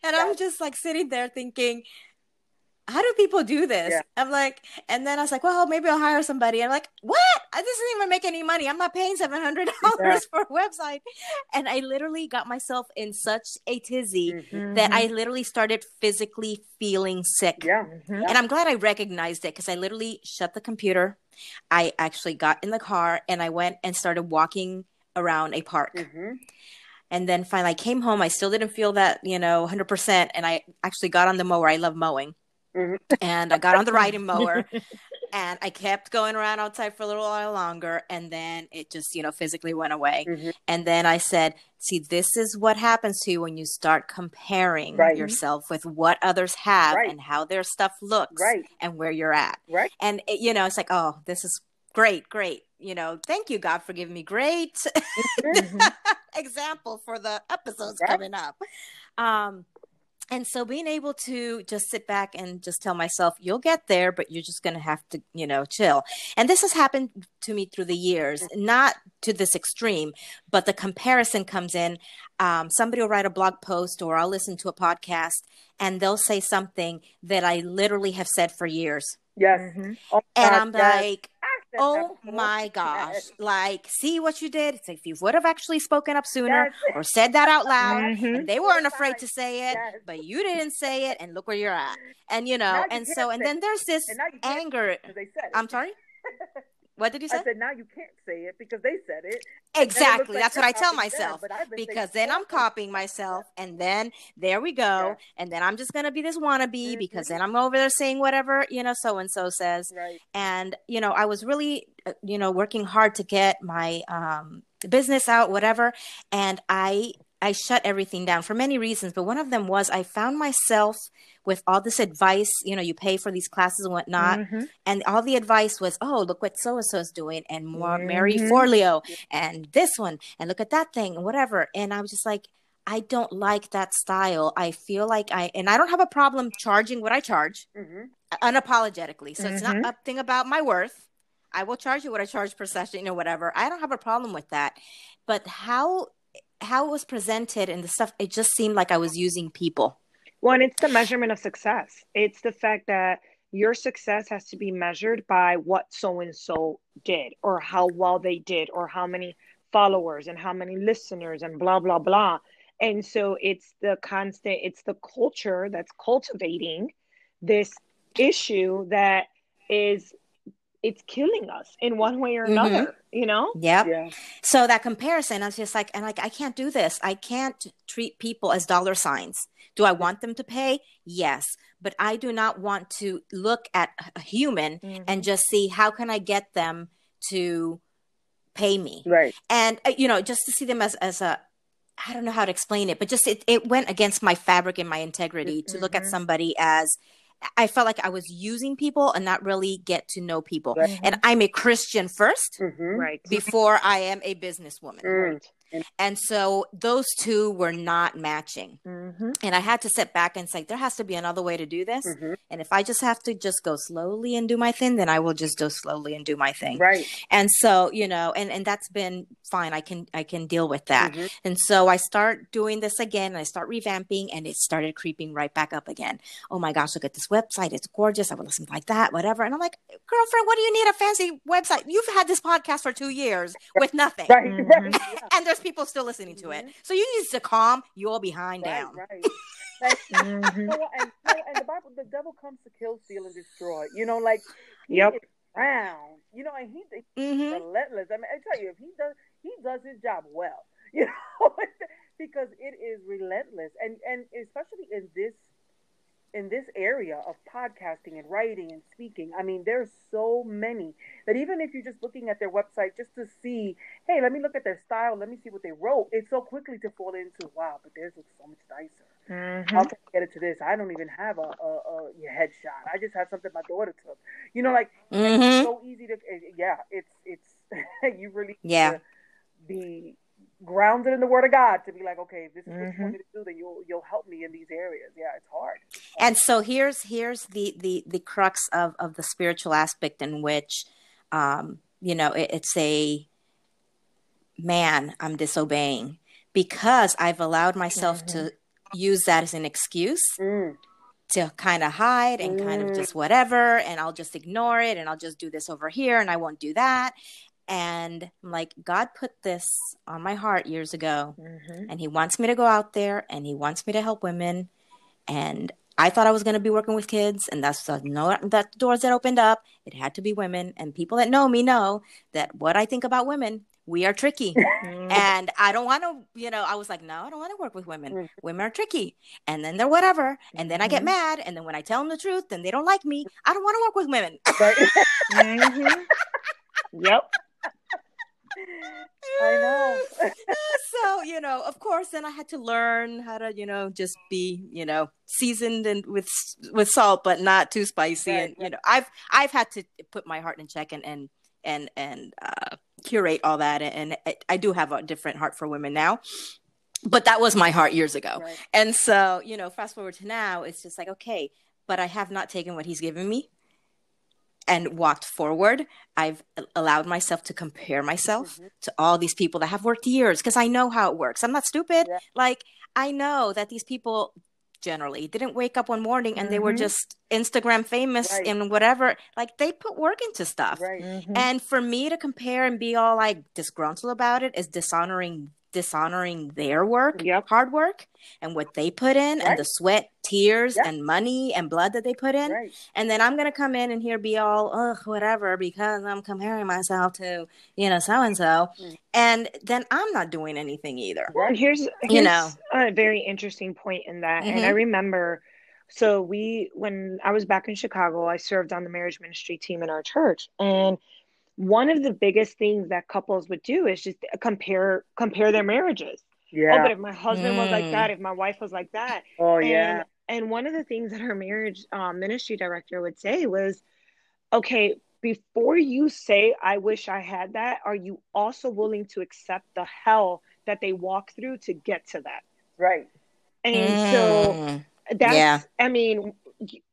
Speaker 1: and I'm just like sitting there thinking, how do people do this? Yeah. I'm like, and then I was like, well, maybe I'll hire somebody. I'm like, what? I doesn't even make any money. I'm not paying seven hundred dollars yeah. [laughs] for a website. And I literally got myself in such a tizzy mm-hmm. that I literally started physically feeling sick.
Speaker 2: Yeah. Mm-hmm.
Speaker 1: And I'm glad I recognized it because I literally shut the computer. I actually got in the car and I went and started walking around a park. Mm-hmm. And then finally I came home. I still didn't feel that, you know, 100%. And I actually got on the mower. I love mowing. Mm-hmm. [laughs] And I got on the riding [laughs] mower and I kept going around outside for a little while longer. And then it just, you know, physically went away. Mm-hmm. And then I said, see, this is what happens to you when you start comparing right. yourself with what others have right. and how their stuff looks
Speaker 2: right.
Speaker 1: and where you're at.
Speaker 2: Right.
Speaker 1: And, it, you know, it's like, oh, this is great, great. You know, thank you, God, for giving me great mm-hmm. [laughs] example for the episodes coming up. Um, and so being able to just sit back and just tell myself you'll get there but you're just going to have to you know chill. And this has happened to me through the years not to this extreme but the comparison comes in. Um, somebody will write a blog post or i'll listen to a podcast and they'll say something that i literally have said for years.
Speaker 2: Yes. Mm-hmm.
Speaker 1: oh, and i'm yes. like oh my gosh. Like see what you did? It's like if you would have actually spoken up sooner or said that out loud [laughs] mm-hmm. they weren't afraid to say it yes. but you didn't say it and look where you're at. And you know and so and then there's this anger i'm sorry [laughs] What did you say?
Speaker 2: I said now you can't say it because they said it.
Speaker 1: Exactly. It That's what I tell myself. Them, because then I'm copying myself, and then there we go. Yeah. And then I'm just gonna be this wannabe mm-hmm. because then I'm over there saying whatever you know so and so says.
Speaker 2: Right.
Speaker 1: And you know I was really uh, you know working hard to get my um, business out, whatever, and I I shut everything down for many reasons, but one of them was I found myself with all this advice. You know, you pay for these classes and whatnot, mm-hmm. and all the advice was, "Oh, look what so and so is doing," and more mm-hmm. Marie Forleo, and this one, and look at that thing, and whatever. And I was just like, I don't like that style. I feel like I, and I don't have a problem charging what I charge mm-hmm. unapologetically. So it's not mm-hmm. a thing about my worth. I will charge you what I charge per session, you know, whatever. I don't have a problem with that. But how how it was presented and the stuff, it just seemed like I was using people.
Speaker 3: Well, it's the measurement of success. It's the fact that your success has to be measured by what so and so did, or how well they did, or how many followers and how many listeners, and blah, blah, blah. And so it's the constant, it's the culture that's cultivating this issue that is it's killing us in one way or mm-hmm. another mm-hmm. you know
Speaker 1: yep. yeah so that comparison i was just like and like i can't do this i can't treat people as dollar signs do i want them to pay yes but i do not want to look at a human mm-hmm. and just see how can i get them to pay me
Speaker 2: right
Speaker 1: and uh, you know just to see them as as a I don't know how to explain it, but just it, it went against my fabric and my integrity mm-hmm. to look at mm-hmm. somebody as I felt like I was using people and not really get to know people. Right. And I'm a Christian 1st
Speaker 2: mm-hmm.
Speaker 1: right? Before I am a businesswoman. Mm. Right. And so those two were not matching. Mm-hmm. And I had to sit back and say, there has to be another way to do this. Mm-hmm. And if I just have to just go slowly and do my thing, then I will just go slowly and do my thing.
Speaker 2: Right.
Speaker 1: And so, you know, and, and that's been fine. I can, I can deal with that. Mm-hmm. And so I start doing this again and I start revamping and it started creeping right back up again. Oh my gosh, look at this website. It's gorgeous. I would listen like that, whatever. And I'm like, girlfriend, what do you need a fancy website? You've had this podcast for two years with nothing.
Speaker 2: Right. [laughs] right. [laughs]
Speaker 1: and there's people still listening to mm-hmm. it. So you need to calm your behind
Speaker 2: right,
Speaker 1: down.
Speaker 2: Right. [laughs] [laughs] mm-hmm. and, and, the Bible, the devil comes to kill, steal, and destroy. You know, like
Speaker 3: yep.
Speaker 2: Round. You know, and he, he's mm-hmm. relentless. I mean, I tell you, if he does, he does his job well. [laughs] You know, because it is relentless, and and especially in this in this area of podcasting and writing and speaking, I mean, there's so many that even if you're just looking at their website just to see, hey, let me look at their style, let me see what they wrote, it's so quickly to fall into, wow, but theirs looks so much nicer. Mm-hmm. How can I get it to this? I don't even have a, a, a headshot. I just have something my daughter took. You know, like mm-hmm. it's so easy to, eh, yeah, it's it's [laughs] you really
Speaker 1: yeah
Speaker 2: be grounded in the word of God to be like, okay, this is mm-hmm. what you want mm-hmm. me to do, then you'll you'll help me in these areas. Yeah, it's hard.
Speaker 1: And so here's here's the the the crux of of the spiritual aspect in which, um, you know, it, it's a man I'm disobeying because I've allowed myself mm-hmm. to use that as an excuse. Mm. to kind of hide and kind of just whatever and I'll just ignore it and I'll just do this over here and I won't do that and I'm like God put this on my heart years ago
Speaker 3: Mhm.
Speaker 1: and he wants me to go out there and he wants me to help women and I thought I was going to be working with kids and that's the no that doors that opened up it had to be women and people that know me know that what I think about women we are tricky [laughs]
Speaker 3: Mhm.
Speaker 1: and I don't want to, you know, I was like, no, I don't want to work with women.
Speaker 2: Mhm.
Speaker 1: Women are tricky. And then they're whatever. And then I get
Speaker 3: Mhm.
Speaker 1: mad. And then when I tell them the truth, then they don't like me. I don't want to work with women. [laughs]
Speaker 3: Mhm. Yep.
Speaker 2: I know. [laughs]
Speaker 1: so, you know, of course, then I had to learn how to, you know, just be, you know, seasoned and with with salt, but not too spicy.
Speaker 2: Right,
Speaker 1: and, you know, I've I've had to put my heart in check and and and and uh, curate all that. And I, I do have a different heart for women now. But that was my heart years ago.
Speaker 2: Right.
Speaker 1: And so, you know, fast forward to now, it's just like, okay, but I have not taken what he's given me and walked forward. I've allowed myself to compare myself
Speaker 2: Mhm.
Speaker 1: to all these people that have worked years because I know how it works. I'm not stupid.
Speaker 2: Yeah.
Speaker 1: Like, I know that these people generally didn't wake up one morning and they were
Speaker 3: Mhm.
Speaker 1: just Instagram famous
Speaker 2: Right.
Speaker 1: and whatever. Like, they put work into stuff.
Speaker 2: Right.
Speaker 3: Mhm.
Speaker 1: And for me to compare and be all like disgruntled about it is dishonoring dishonoring their work,
Speaker 3: Yep.
Speaker 1: hard work, and what they put in, and the sweat, tears,
Speaker 2: Yeah.
Speaker 1: and money and blood that they put in.
Speaker 2: Right.
Speaker 1: And then I'm gonna come in and here be all ugh whatever because I'm comparing myself to you know so and so, and then I'm not doing anything either.
Speaker 3: Well, here's, here's
Speaker 1: You know.
Speaker 3: a very interesting point in that. And I
Speaker 1: Mhm.
Speaker 3: remember, so we, when I was back in Chicago, I served on the marriage ministry team in our church. And one of the biggest things that couples would do is just compare compare their marriages. Yeah. Oh,
Speaker 2: Yeah.
Speaker 3: but if my husband was like
Speaker 1: Mm.
Speaker 3: that, if my wife was like that,
Speaker 2: Oh
Speaker 3: and
Speaker 2: yeah.
Speaker 3: and one of the things that our marriage um, ministry director would say was, okay, before you say, I wish I had that, are you also willing to accept the hell that they walk through to get to that?
Speaker 2: Right.
Speaker 3: And so
Speaker 1: Mm.
Speaker 3: that's,
Speaker 1: Yeah.
Speaker 3: I mean,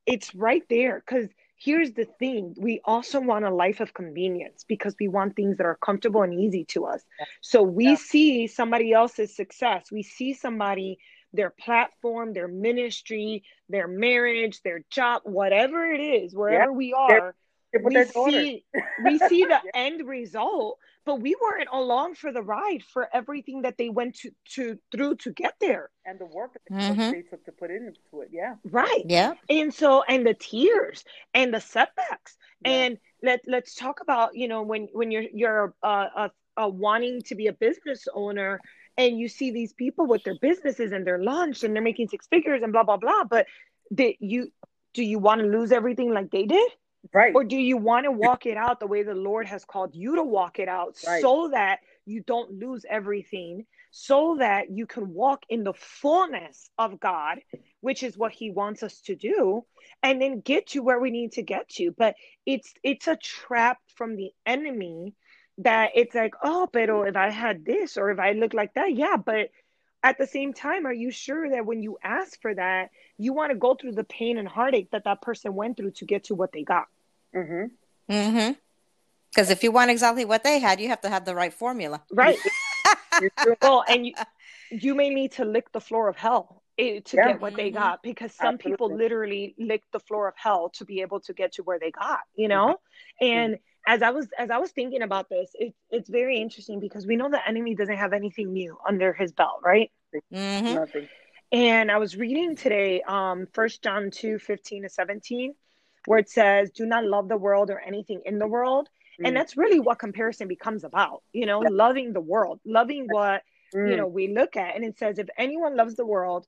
Speaker 3: it's right there because here's the thing we also want a life of convenience because we want things that are comfortable and easy to us. So we
Speaker 2: Yeah.
Speaker 3: see somebody else's success, we see somebody, their platform, their ministry, their marriage, their job, whatever it is, wherever we are.
Speaker 2: With
Speaker 3: We see, we see [laughs] the
Speaker 2: Yeah.
Speaker 3: end result, but we weren't along for the ride for everything that they went to, to through to get there.
Speaker 2: and the work that
Speaker 1: Mhm.
Speaker 2: they took to put into it. Yeah.
Speaker 3: Right.
Speaker 1: Yeah.
Speaker 3: and so and the tears and the setbacks
Speaker 2: Yeah.
Speaker 3: and let let's talk about you know when when you're you're uh, uh, uh wanting to be a business owner and you see these people with their businesses and their lunch and they're making six figures and blah blah blah but did you do you want to lose everything like they did
Speaker 2: Right.
Speaker 3: or do you want to walk it out the way the lord has called you to walk it out
Speaker 2: Right.
Speaker 3: so that you don't lose everything so that you can walk in the fullness of god which is what he wants us to do and then get to where we need to get to but it's it's a trap from the enemy that it's like oh but if i had this or if i look like that yeah but at the same time are you sure that when you ask for that you want to go through the pain and heartache that that person went through to get to what they got
Speaker 2: Mm-hmm.
Speaker 1: Mm-hmm. Because if you want exactly what they had, you have to have the right formula.
Speaker 3: right [laughs] well and you you may need to lick the floor of hell eh, to
Speaker 2: Yeah.
Speaker 3: get what they
Speaker 1: Mhm.
Speaker 3: got because some people literally licked the floor of hell to be able to get to where they got you know and as i was as i was thinking about this it, it's very interesting because we know the enemy doesn't have anything new under his belt right
Speaker 1: Mm-hmm.
Speaker 2: Nothing.
Speaker 3: and i was reading today um first john 2 15 to 17 where it says do not love the world or anything in the world
Speaker 2: Mm.
Speaker 3: and that's really what comparison becomes about you know
Speaker 2: Yeah.
Speaker 3: loving the world loving what
Speaker 2: Mm.
Speaker 3: you know we look at and it says if anyone loves the world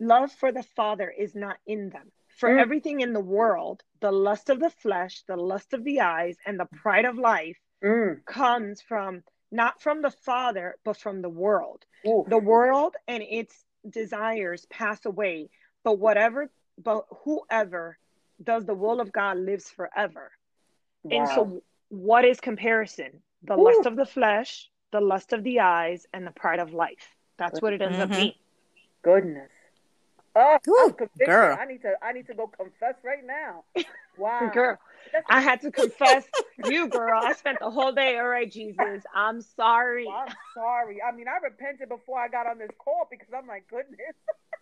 Speaker 3: love for the father is not in them for
Speaker 2: Mm.
Speaker 3: everything in the world the lust of the flesh the lust of the eyes and the pride of life
Speaker 2: Mm.
Speaker 3: comes from not from the father but from the world
Speaker 2: Ooh.
Speaker 3: the world and its desires pass away but whatever but whoever does the will of god lives forever and so what is comparison the
Speaker 2: Ooh.
Speaker 3: lust of the flesh the lust of the eyes and the pride of life that's what it ends up
Speaker 1: Mhm.
Speaker 3: being
Speaker 2: goodness. Oh,
Speaker 1: Ooh, girl.
Speaker 2: I need to. I need to go confess right now. [laughs] Wow.
Speaker 3: girl
Speaker 2: That's-
Speaker 3: i had to confess [laughs] you girl i spent the whole day all right jesus i'm sorry
Speaker 2: I'm sorry. I mean, I repented before I got on this call because I'm like, goodness.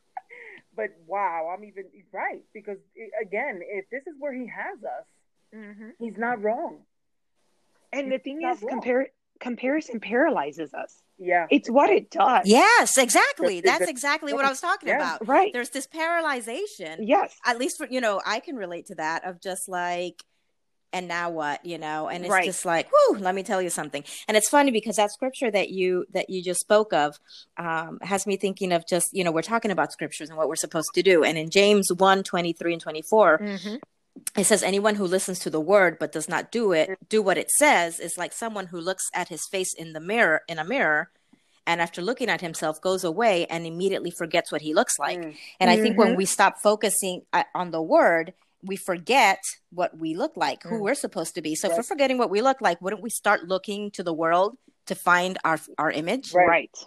Speaker 2: [laughs] but wow, I'm even right because again, if this is where he has us,
Speaker 3: mm-hmm.
Speaker 2: he's not wrong.
Speaker 3: And he's the thing is, compare comparison paralyzes us.
Speaker 2: Yeah.
Speaker 3: It's what it does.
Speaker 1: Yes, exactly. That's exactly what I was talking yeah. about.
Speaker 3: Right.
Speaker 1: There's this paralyzation.
Speaker 3: Yes.
Speaker 1: At least for, you know, I can relate to that of just like, and now what, you know, and it's right. just like, whoo, let me tell you something. And it's funny because that scripture that you, that you just spoke of, um, has me thinking of just, you know, we're talking about scriptures and what we're supposed to do. And in James 1, 23 and 24, mm-hmm it says anyone who listens to the word but does not do it do what it says is like someone who looks at his face in the mirror in a mirror and after looking at himself goes away and immediately forgets what he looks like. Mm. and i think when mm-hmm. we stop focusing uh, on the word we forget what we look like who mm. we're supposed to be. So if we're forgetting what we look like wouldn't we start looking to the world to find our our image?
Speaker 3: Right, right.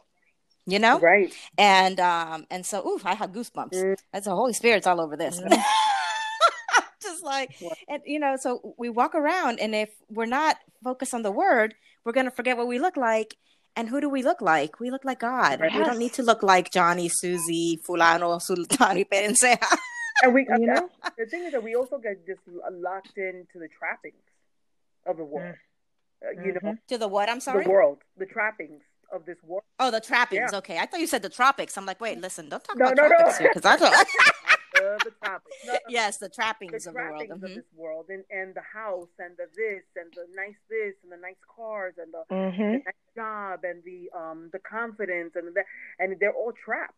Speaker 1: you know?
Speaker 2: Right.
Speaker 1: And um and so ooh i have goosebumps. Mm. that's the holy spirit's all over this. Mm [laughs] just like, and you know, so we walk around, and if we're not focused on the word, we're going to forget what we look like. And who do we look like? We look like God. Yes. We don't need to look like Johnny, Susie, Fulano, Sultani, [laughs] Perenceja.
Speaker 2: And we, you know, the thing is that we also get just locked into the trappings of the world. Mm. Uh, you mm-hmm. know,
Speaker 1: to the what? I'm sorry.
Speaker 2: The world, the trappings of this world.
Speaker 1: Oh, the trappings. Yeah. Okay, I thought you said the tropics. I'm like, wait, listen, don't talk no, about no, tropics no. here because I don't. [laughs] [laughs]
Speaker 2: the trappings. No,
Speaker 1: yes, the trappings,
Speaker 2: the
Speaker 1: of, trappings
Speaker 2: the world. Mm-hmm. of this world, and and the house, and the this, and the nice this, and the nice cars, and the, mm-hmm. the nice job, and the um the confidence, and the and they're all traps.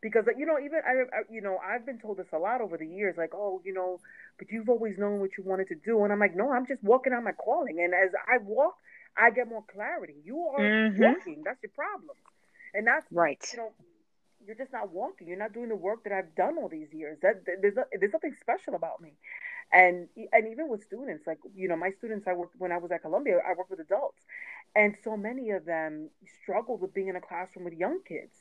Speaker 2: Because you know, even I, I, you know, I've been told this a lot over the years, like, oh, you know, but you've always known what you wanted to do, and I'm like, no, I'm just walking on my calling, and as I walk, I get more clarity. You are mm-hmm. walking. That's your problem, and that's
Speaker 3: right.
Speaker 2: You know, you're just not walking. You're not doing the work that I've done all these years. That there's there's something special about me, and and even with students, like you know, my students I worked when I was at Columbia, I worked with adults, and so many of them struggled with being in a classroom with young kids,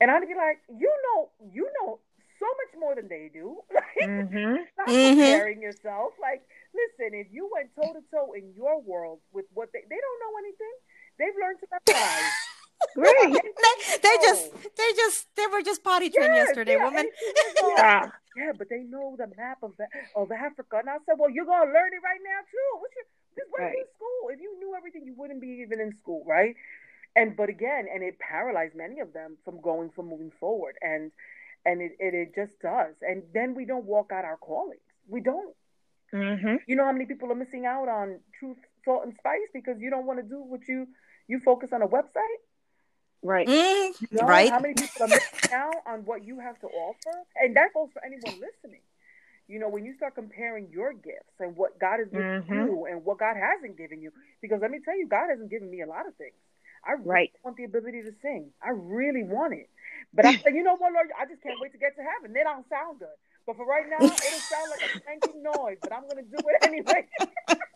Speaker 2: and I'd be like, you know, you know so much more than they do. [laughs] Like, mm-hmm. stop mm-hmm. comparing yourself. Like, listen, if you went toe to toe in your world with what they they don't know anything, they've learned to memorize.
Speaker 3: Great. [laughs]
Speaker 1: they, they just they just they were just potty trained yes, yesterday, yeah, woman.
Speaker 2: yeah. [laughs] yeah, but they know the map of of Africa. And I said, Well, you're gonna learn it right now too. What's your this right. in school. If you knew everything, you wouldn't be even in school, right? And but again, and it paralyzed many of them from going from moving forward. And and it, it, it just does. And then we don't walk out our callings. We don't.
Speaker 3: Mm-hmm.
Speaker 2: You know how many people are missing out on truth, salt, and spice because you don't want to do what you you focus on a website.
Speaker 3: Right.
Speaker 1: Mm, you know right.
Speaker 2: How many people are missing out on what you have to offer? And that goes for anyone listening. You know, when you start comparing your gifts and what God has given mm-hmm. you and what God hasn't given you, because let me tell you, God hasn't given me a lot of things. I really
Speaker 3: right.
Speaker 2: want the ability to sing. I really want it. But I [laughs] said, you know what, Lord, I just can't wait to get to heaven. Then I'll sound good. But for right now, it'll sound like a clanking noise, but I'm going to do it [laughs] anyway. [laughs]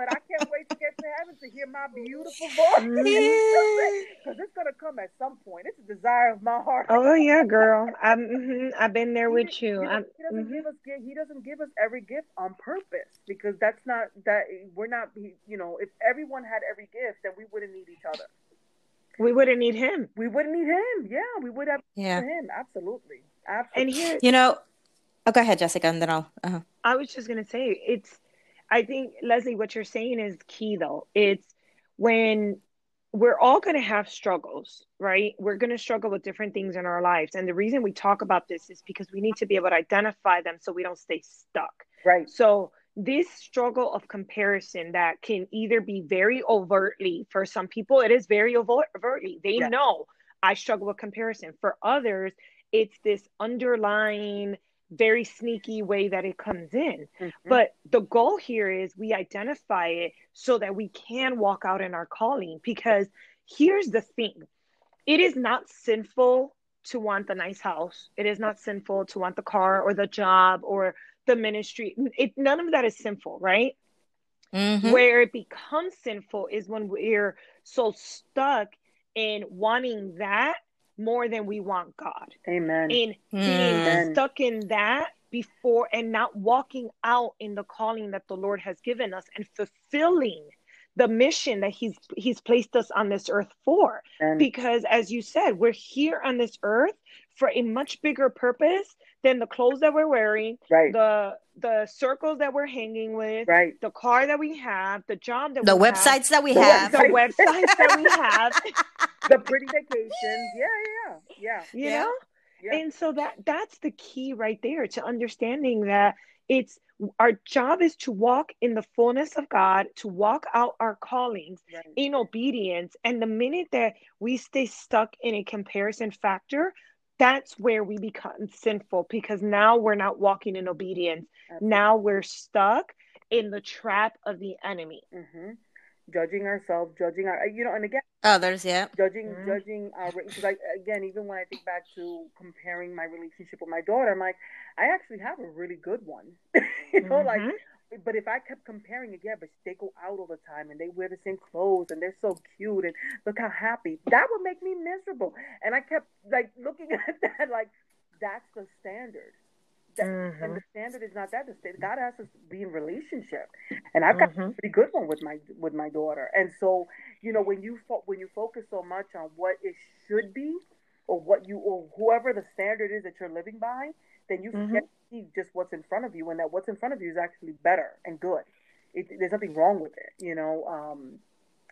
Speaker 2: but I can't wait to get to heaven to hear my beautiful [laughs] voice. [laughs] Because it's going to come at some point. It's a desire of my heart.
Speaker 3: Oh, yeah, girl. I'm, mm-hmm, I've been there with you.
Speaker 2: He, doesn't, he doesn't mm-hmm. give us he doesn't give us every gift on purpose because that's not that we're not you know if everyone had every gift then we wouldn't need each other.
Speaker 3: We wouldn't need him.
Speaker 2: We wouldn't need him. Yeah, we would have yeah. him. Absolutely. Absolutely.
Speaker 3: And here,
Speaker 1: you know, oh, go ahead, Jessica, and then I'll. Uh-huh.
Speaker 3: I was just gonna say it's I think Leslie, what you're saying is key though. It's when we're all going to have struggles, right? We're going to struggle with different things in our lives. And the reason we talk about this is because we need to be able to identify them so we don't stay stuck.
Speaker 2: Right.
Speaker 3: So, this struggle of comparison that can either be very overtly, for some people, it is very overtly. They yeah. know I struggle with comparison. For others, it's this underlying very sneaky way that it comes in. Mm-hmm. But the goal here is we identify it so that we can walk out in our calling. Because here's the thing it is not sinful to want the nice house, it is not sinful to want the car or the job or the ministry. It, none of that is sinful, right? Mm-hmm. Where it becomes sinful is when we're so stuck in wanting that more than we want God.
Speaker 2: Amen.
Speaker 3: In hmm. being stuck in that before and not walking out in the calling that the Lord has given us and fulfilling the mission that he's he's placed us on this earth for. And because as you said we're here on this earth for a much bigger purpose than the clothes that we're wearing
Speaker 2: right.
Speaker 3: the the circles that we're hanging with
Speaker 2: right.
Speaker 3: the car that we have the job that
Speaker 1: the
Speaker 3: we
Speaker 1: websites
Speaker 3: have,
Speaker 1: that we
Speaker 3: the,
Speaker 1: have.
Speaker 3: the websites that we [laughs] have
Speaker 2: the pretty vacations yeah yeah yeah
Speaker 3: you
Speaker 1: Yeah.
Speaker 3: know
Speaker 2: yeah
Speaker 3: and so that that's the key right there to understanding that it's our job is to walk in the fullness of God, to walk out our callings
Speaker 2: right.
Speaker 3: in obedience. And the minute that we stay stuck in a comparison factor, that's where we become sinful because now we're not walking in obedience. Now we're stuck in the trap of the enemy.
Speaker 2: hmm judging ourselves judging our you know and again
Speaker 1: others yeah
Speaker 2: judging
Speaker 3: Mhm.
Speaker 2: judging our because I again even when I think back to comparing my relationship with my daughter, I'm like, I actually have a really good one. [laughs] you know, like
Speaker 3: Mhm.
Speaker 2: but if I kept comparing again, but they go out all the time and they wear the same clothes and they're so cute and look how happy, that would make me miserable. And I kept like looking [laughs] at that like that's the standard. That,
Speaker 3: Mhm.
Speaker 2: And the standard is not that. The standard, God asks us to be in relationship, and I've got a
Speaker 3: Mhm.
Speaker 2: pretty good one with my with my daughter. And so, you know, when you fo- when you focus so much on what it should be, or what you or whoever the standard is that you're living by, then you
Speaker 3: Mhm.
Speaker 2: to see just what's in front of you, and that what's in front of you is actually better and good. It, there's nothing wrong with it, you know. Um,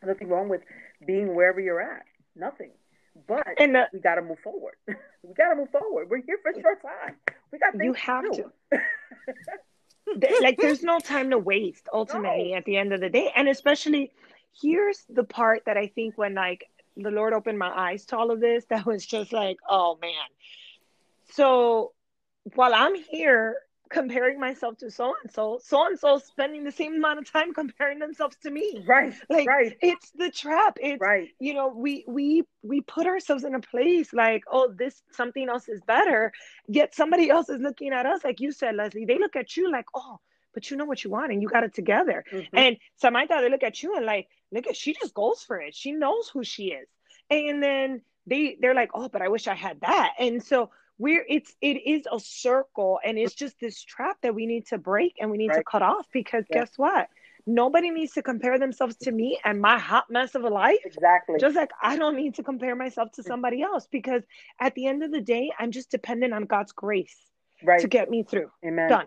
Speaker 2: nothing wrong with being wherever you're at. Nothing. But
Speaker 3: And the,
Speaker 2: we got to move forward. [laughs] we got to move forward. We're here for a short time. We got things
Speaker 3: You have
Speaker 2: to. [laughs]
Speaker 3: th- like there's no time to waste ultimately
Speaker 2: No.
Speaker 3: at the end of the day and especially here's the part that i think when like the lord opened my eyes to all of this [laughs] that was just like oh man so while i'm here comparing myself to so and so so and so spending the same amount of time comparing themselves to me
Speaker 2: right.
Speaker 3: like
Speaker 2: right.
Speaker 3: it's the trap it's
Speaker 2: Right.
Speaker 3: you know we we we put ourselves in a place like oh this something else is better yet somebody else is looking at us like you said leslie they look at you like oh but you know what you want and you got it together
Speaker 2: Mhm.
Speaker 3: and samantha they look at you and like look at she just goes for it she knows who she is and then they they're like oh but i wish i had that and so we're it's it is a circle and it's just this trap that we need to break and we need to cut off because
Speaker 2: Yeah.
Speaker 3: guess what nobody needs to compare themselves to me and my hot mess of a life
Speaker 2: Exactly.
Speaker 3: just like I don't need to compare myself to somebody else because at the end of the day, I'm just dependent on God's grace
Speaker 2: right.
Speaker 3: to get me through.
Speaker 2: Amen.
Speaker 3: Done.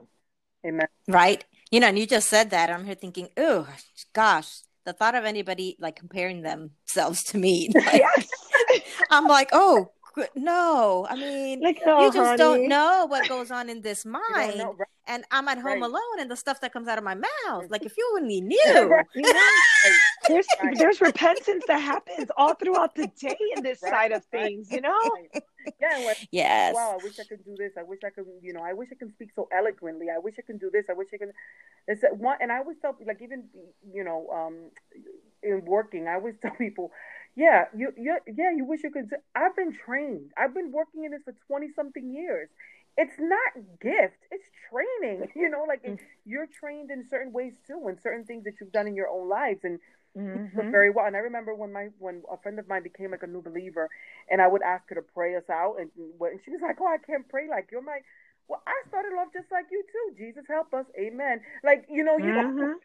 Speaker 2: Amen.
Speaker 1: right you know and you just said that i'm here thinking oh gosh the thought of anybody like comparing themselves to me [laughs] like,
Speaker 3: Yes.
Speaker 1: i'm like oh good- no i mean
Speaker 3: like, oh,
Speaker 1: you just
Speaker 3: honey.
Speaker 1: don't know what goes on in this [laughs] mind
Speaker 2: know. Right.
Speaker 1: and i'm at home
Speaker 2: Right.
Speaker 1: alone and the stuff that comes out of my mouth like if you only [laughs] knew
Speaker 2: Right. [laughs]
Speaker 3: There's there's repentance that happens all throughout the day in this side of things, you know?
Speaker 2: Yeah. Like,
Speaker 1: yes
Speaker 2: wow, I wish I could do this. I wish I could, you know, I wish I could speak so eloquently. I wish I could do this. I wish I could. It's one, and I always tell, like, even, you know, um, in working, I always tell people, yeah, you, you, yeah, you wish you could. I've been trained. I've been working in this for twenty something years. It's not gift. It's training. [laughs] You know, like
Speaker 3: Mm.
Speaker 2: you're trained in certain ways too, and certain things that you've done in your own lives, and
Speaker 3: Mhm.
Speaker 2: very well. And I remember when my when a friend of mine became like a new believer, and I would ask her to pray us out, and when she was like, "Oh, I can't pray like you." I'm like, "Well, I started off just like you too. Jesus help us, Amen." Like you know, you know,
Speaker 3: Mhm.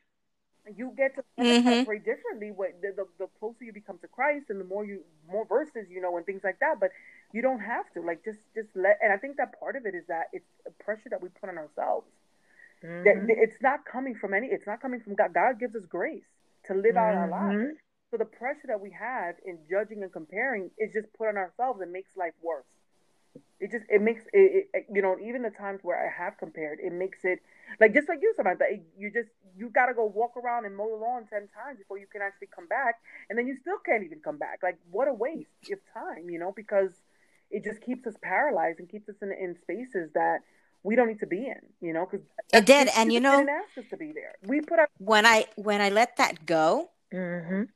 Speaker 2: You get to learn how to
Speaker 1: Mhm.
Speaker 2: pray differently. What the, the the closer you become to Christ, and the more you more verses you know, and things like that. But you don't have to like just just let. And I think that part of it is that it's a pressure that we put on ourselves. That
Speaker 3: Mhm.
Speaker 2: it's not coming from any. It's not coming from God. God gives us grace to live out our lives.
Speaker 3: Mhm.
Speaker 2: So the pressure that we have in judging and comparing is just put on ourselves and makes life worse. It just it makes it, it you know even the times where I have compared, it makes it like just like you Samantha. it- You just you gotta go walk around and mow the lawn ten times before you can actually come back, and then you still can't even come back. Like what a waste of time, you know, because it just keeps us paralyzed and keeps us in in spaces that we don't need to be in, you know, because
Speaker 1: It did, and you know-
Speaker 2: didn't ask us to be there. We put our
Speaker 1: when i when i let that go
Speaker 3: Mhm.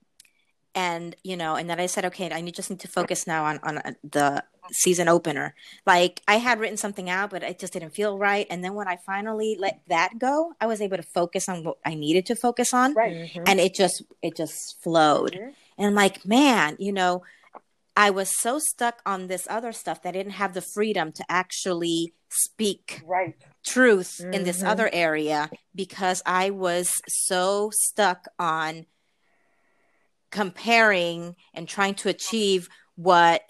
Speaker 1: and you know and then i said okay i need- just need to focus now on on uh, the season opener like i had written something out but it just didn't feel right and then when i finally let that go i was able to focus on what i needed to focus on
Speaker 2: right.
Speaker 3: Mhm.
Speaker 1: and it just it just flowed
Speaker 2: Mhm.
Speaker 1: and i'm like man you know i was so stuck on this other stuff that i didn't have the freedom to actually speak
Speaker 2: Right.
Speaker 1: truth in this
Speaker 3: Mhm.
Speaker 1: other area because I was so stuck on comparing and trying to achieve what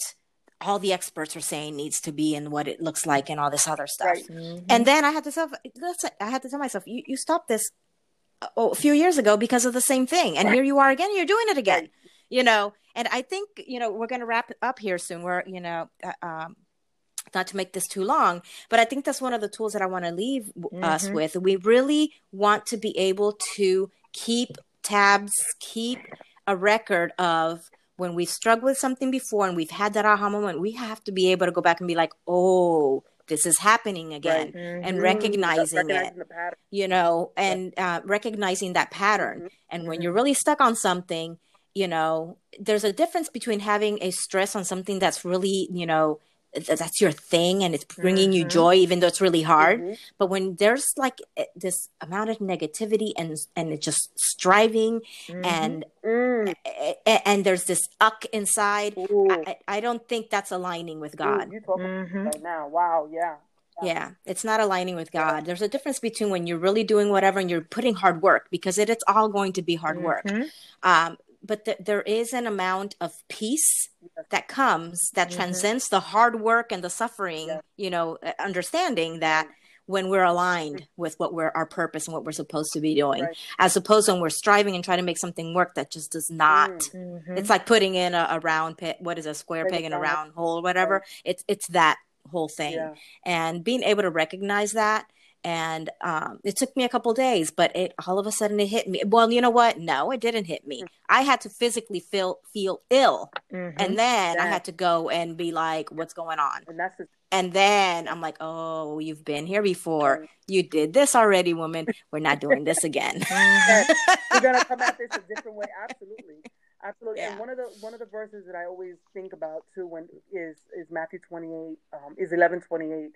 Speaker 1: all the experts are saying needs to be and what it looks like and all this other stuff. Right. Mm-hmm. And then I had to tell, I had to tell myself, you, you stopped this a few years ago because of the same thing. And right. here you are again, you're doing it again, right. you know? And I think, you know, we're going to wrap up here soon. We're, you know, uh, um, not to make this too long, but I think that's one of the tools that I want to leave mm-hmm. us with. We really want to be able to keep tabs, keep a record of when we've struggled with something before and we've had that aha moment, we have to be able to go back and be like, oh, this is happening again right. mm-hmm. and recognizing, recognizing it you know and uh, recognizing that pattern mm-hmm. and when mm-hmm. you're really stuck on something you know there's a difference between having a stress on something that's really you know that's your thing and it's bringing mm-hmm. you joy even though it's really hard mm-hmm. but when there's like eh, this amount of negativity and and it's just striving mm-hmm. and mm. and there's this uck inside I, I, don't think that's aligning with god
Speaker 2: you talking mm-hmm. right now wow yeah
Speaker 1: yeah, it's not aligning with God. There's a difference between when you're really doing whatever and you're putting hard work because it, it's all going to be hard work. Mm-hmm. Um, but th- there is an amount of peace that comes that mm-hmm. transcends the hard work and the suffering yeah. you know uh, understanding that when we're aligned with what we're our purpose and what we're supposed to be doing right. as opposed to when we're striving and trying to make something work that just does not mm-hmm. it's like putting in a, a, round pit what is a square peg in a round hole or whatever right. it's it's that whole thing yeah. and being able to recognize that and um, it took me a couple days but it all of a sudden it hit me. Well you know what? No it didn't hit me. Mm. i had to physically feel feel ill mm-hmm. and then i had to go and be like what's going on? And that's and then i'm like oh you've been here before. You did this already woman. We're not doing this again. [laughs]
Speaker 2: We're gonna come at this a [laughs] different way. Absolutely. Absolutely. Yeah. and one of the one of the verses that i always think about too when is is matthew 28 um, is 11 28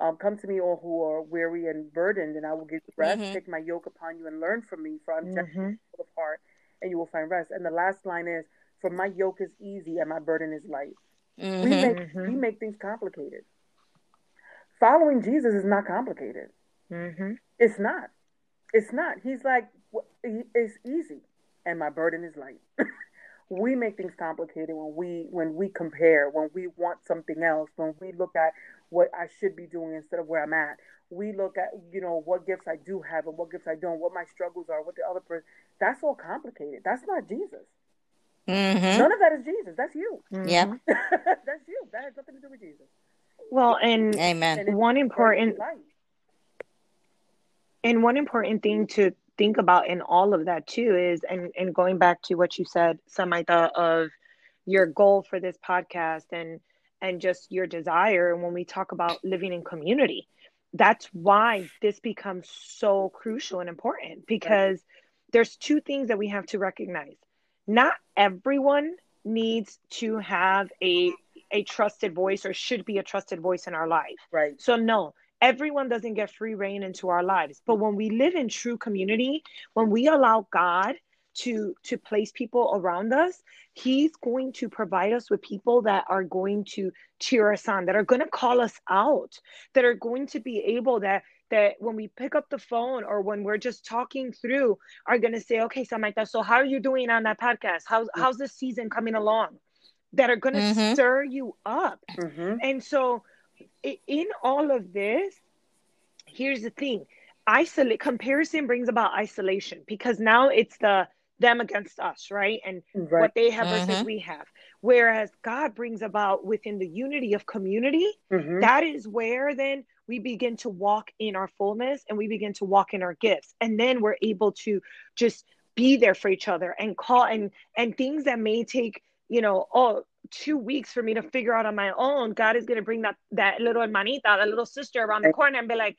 Speaker 2: um, come to me, all who are weary and burdened, and I will give you rest. Mm-hmm. Take my yoke upon you and learn from me, for I'm gentle mm-hmm. of heart, and you will find rest. And the last line is, "For my yoke is easy and my burden is light." Mm-hmm. We make we mm-hmm. make things complicated. Following Jesus is not complicated. Mm-hmm. It's not. It's not. He's like, it's easy, and my burden is light. [laughs] we make things complicated when we when we compare, when we want something else, when we look at what I should be doing instead of where I'm at. We look at, you know, what gifts I do have and what gifts I don't, what my struggles are, what the other person. That's all complicated. That's not Jesus. Mm-hmm. None of that is Jesus. That's you.
Speaker 1: Mm-hmm. Yeah. [laughs]
Speaker 2: That's you. That has nothing to do with Jesus.
Speaker 3: Well, and Amen. And one important and one important thing to think about in all of that too is and and going back to what you said, Samaita, of your goal for this podcast and and just your desire. And when we talk about living in community, that's why this becomes so crucial and important because there's two things that we have to recognize. Not everyone needs to have a a trusted voice or should be a trusted voice in our life.
Speaker 2: Right.
Speaker 3: So no, everyone doesn't get free reign into our lives. But when we live in true community, when we allow God to to place people around us he's going to provide us with people that are going to cheer us on that are going to call us out that are going to be able that that when we pick up the phone or when we're just talking through are going to say okay Samantha so how are you doing on that podcast how's how's the season coming along that are going to mm-hmm. stir you up mm-hmm. and so in all of this here's the thing isolate comparison brings about isolation because now it's the them against us, right? And right. what they have versus mm-hmm. we have. Whereas God brings about within the unity of community, mm-hmm. that is where then we begin to walk in our fullness and we begin to walk in our gifts. And then we're able to just be there for each other and call and and things that may take, you know, oh, two weeks for me to figure out on my own. God is gonna bring that that little hermanita, that little sister around the corner and be like,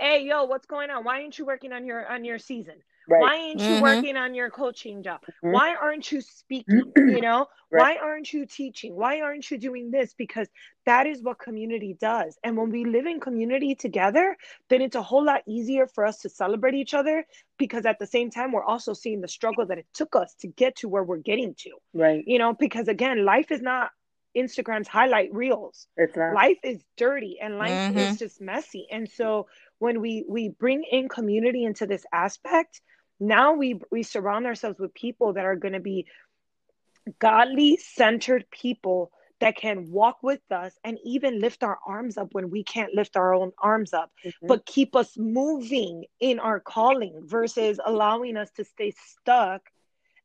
Speaker 3: hey yo what's going on why aren't you working on your on your season Right. Why aren't mm-hmm. you working on your coaching job? Mm-hmm. Why aren't you speaking? You [clears throat] know, right. why aren't you teaching? Why aren't you doing this? Because that is what community does. And when we live in community together, then it's a whole lot easier for us to celebrate each other because at the same time, we're also seeing the struggle that it took us to get to where we're getting to.
Speaker 2: Right.
Speaker 3: You know, because again, life is not Instagram's highlight reels.
Speaker 2: It's not.
Speaker 3: Life is dirty and life mm-hmm. is just messy. And so when we we bring in community into this aspect, now we we surround ourselves with people that are going to be godly centered people that can walk with us and even lift our arms up when we can't lift our own arms up, mm-hmm. but keep us moving in our calling versus allowing us to stay stuck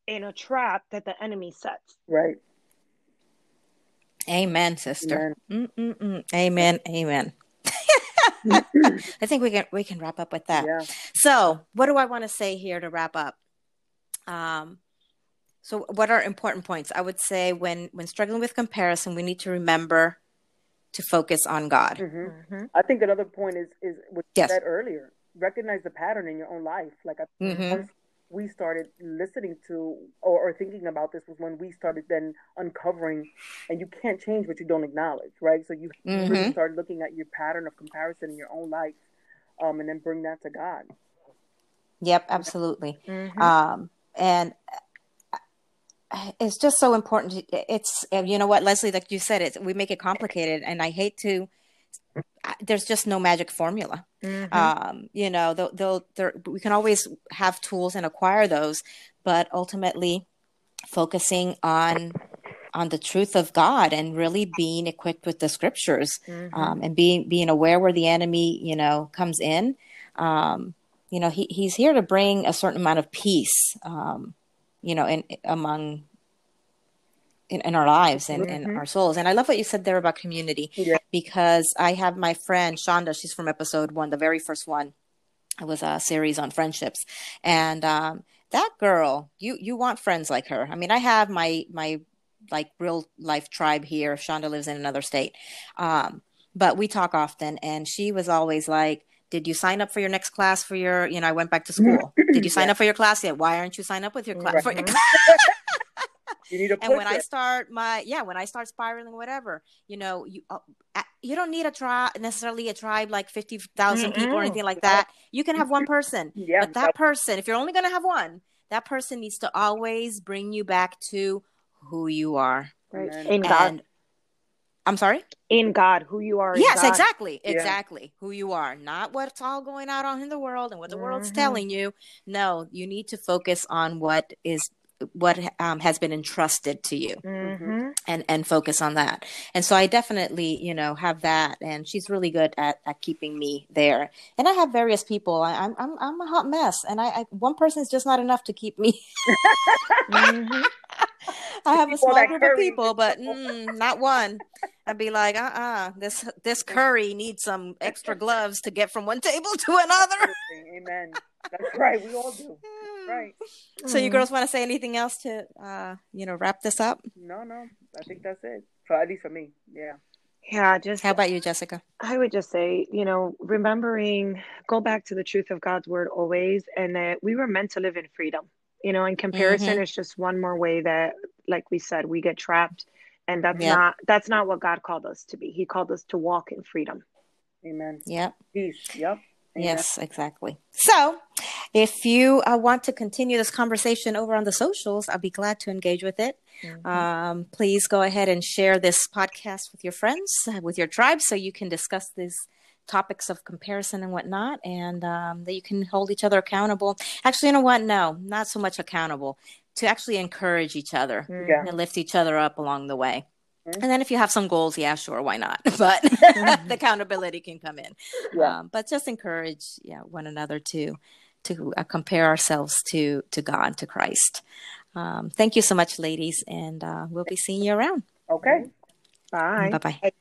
Speaker 3: in a trap that the enemy sets.
Speaker 2: Right.
Speaker 1: Amen, sister. Amen. Amen. Amen. [laughs] I think we can we can wrap up with that. Yeah. So, what do I want to say here to wrap up? Um, so, what are important points? I would say when when struggling with comparison, we need to remember to focus on God.
Speaker 2: Mm-hmm. Mm-hmm. I think another point is is what you yes. said earlier. Recognize the pattern in your own life. Like I, mm-hmm. We started listening to or, or, thinking about this was when we started then uncovering, and you can't change what you don't acknowledge, right? So you mm-hmm. start looking at your pattern of comparison in your own life, um, and then bring that to God.
Speaker 1: Yep, absolutely. Mm-hmm. Um, and it's just so important. It's you know what, Leslie, like you said, it we make it complicated, and I hate to. There's just no magic formula. Mm-hmm. Um, you know, they'll, they'll we can always have tools and acquire those, but ultimately, focusing on on the truth of God and really being equipped with the scriptures mm-hmm. um, and being being aware where the enemy you know comes in. Um, you know, he, he's here to bring a certain amount of peace. Um, you know, in among in, in our lives and mm-hmm. in our souls. And I love what you said there about community yeah. because I have my friend Shonda. She's from episode one, the very first one. It was a series on friendships, and um, that girl, you you want friends like her. I mean, I have my my like real life tribe here. Shonda lives in another state, um, but we talk often, and she was always like did you sign up for your next class for your you know i went back to school did you [laughs] sign yeah. up for your class yet why aren't you signed up with your class right. [laughs] [laughs] you need and when it. i start my yeah when i start spiraling whatever you know you uh, you don't need a tribe necessarily a tribe like 50,000 people or anything like that you can have one person yeah, but that person if you're only going to have one that person needs to always bring you back to who you are
Speaker 3: right in God.
Speaker 1: I'm sorry?
Speaker 3: In God, who you are.
Speaker 1: Yes, God. exactly. Yeah. Exactly. Who you are. Not what's all going out on in the world and what the mm-hmm. world's telling you. No, you need to focus on what is what um, has been entrusted to you mm-hmm. and and focus on that and so i definitely you know have that and she's really good at, at keeping me there and i have various people I, am I'm, I'm a hot mess and I, I one person is just not enough to keep me [laughs] mm-hmm. I have a small group of people, but mm, not one. I'd be like, uh uh-uh, uh this this curry needs some extra [laughs] gloves to get from one table to another.
Speaker 2: Amen. That's right. We all do. [sighs] right.
Speaker 1: So, you girls want to say anything else to, uh, you know, wrap this up?
Speaker 2: No, no. I think that's it. For at least for me. Yeah.
Speaker 3: Yeah, just
Speaker 1: how about you, Jessica?
Speaker 3: I would just say, you know, remembering, go back to the truth of God's word always, and that we were meant to live in freedom you know and comparison mm-hmm. is just one more way that like we said we get trapped and that's yep. not that's not what god called us to be he called us to walk in freedom
Speaker 2: amen
Speaker 1: yep
Speaker 2: peace yep
Speaker 1: Amen. Yes, exactly. So, if you uh, want to continue this conversation over on the socials, I'll be glad to engage with it. Mm-hmm. Um, please go ahead and share this podcast with your friends, with your tribe, so you can discuss this topics of comparison and whatnot, and um, that you can hold each other accountable. Actually, you know what? No, not so much accountable. To actually encourage each other yeah. and lift each other up along the way. Mm-hmm. And then if you have some goals, yeah, sure, why not? [laughs] But [laughs] the accountability can come in. Yeah. Um, but just encourage yeah, one another to to uh, compare ourselves to to God, to Christ. Um, thank you so much, ladies, and uh, we'll be seeing you around.
Speaker 2: Okay.
Speaker 3: Bye.
Speaker 1: Bye bye.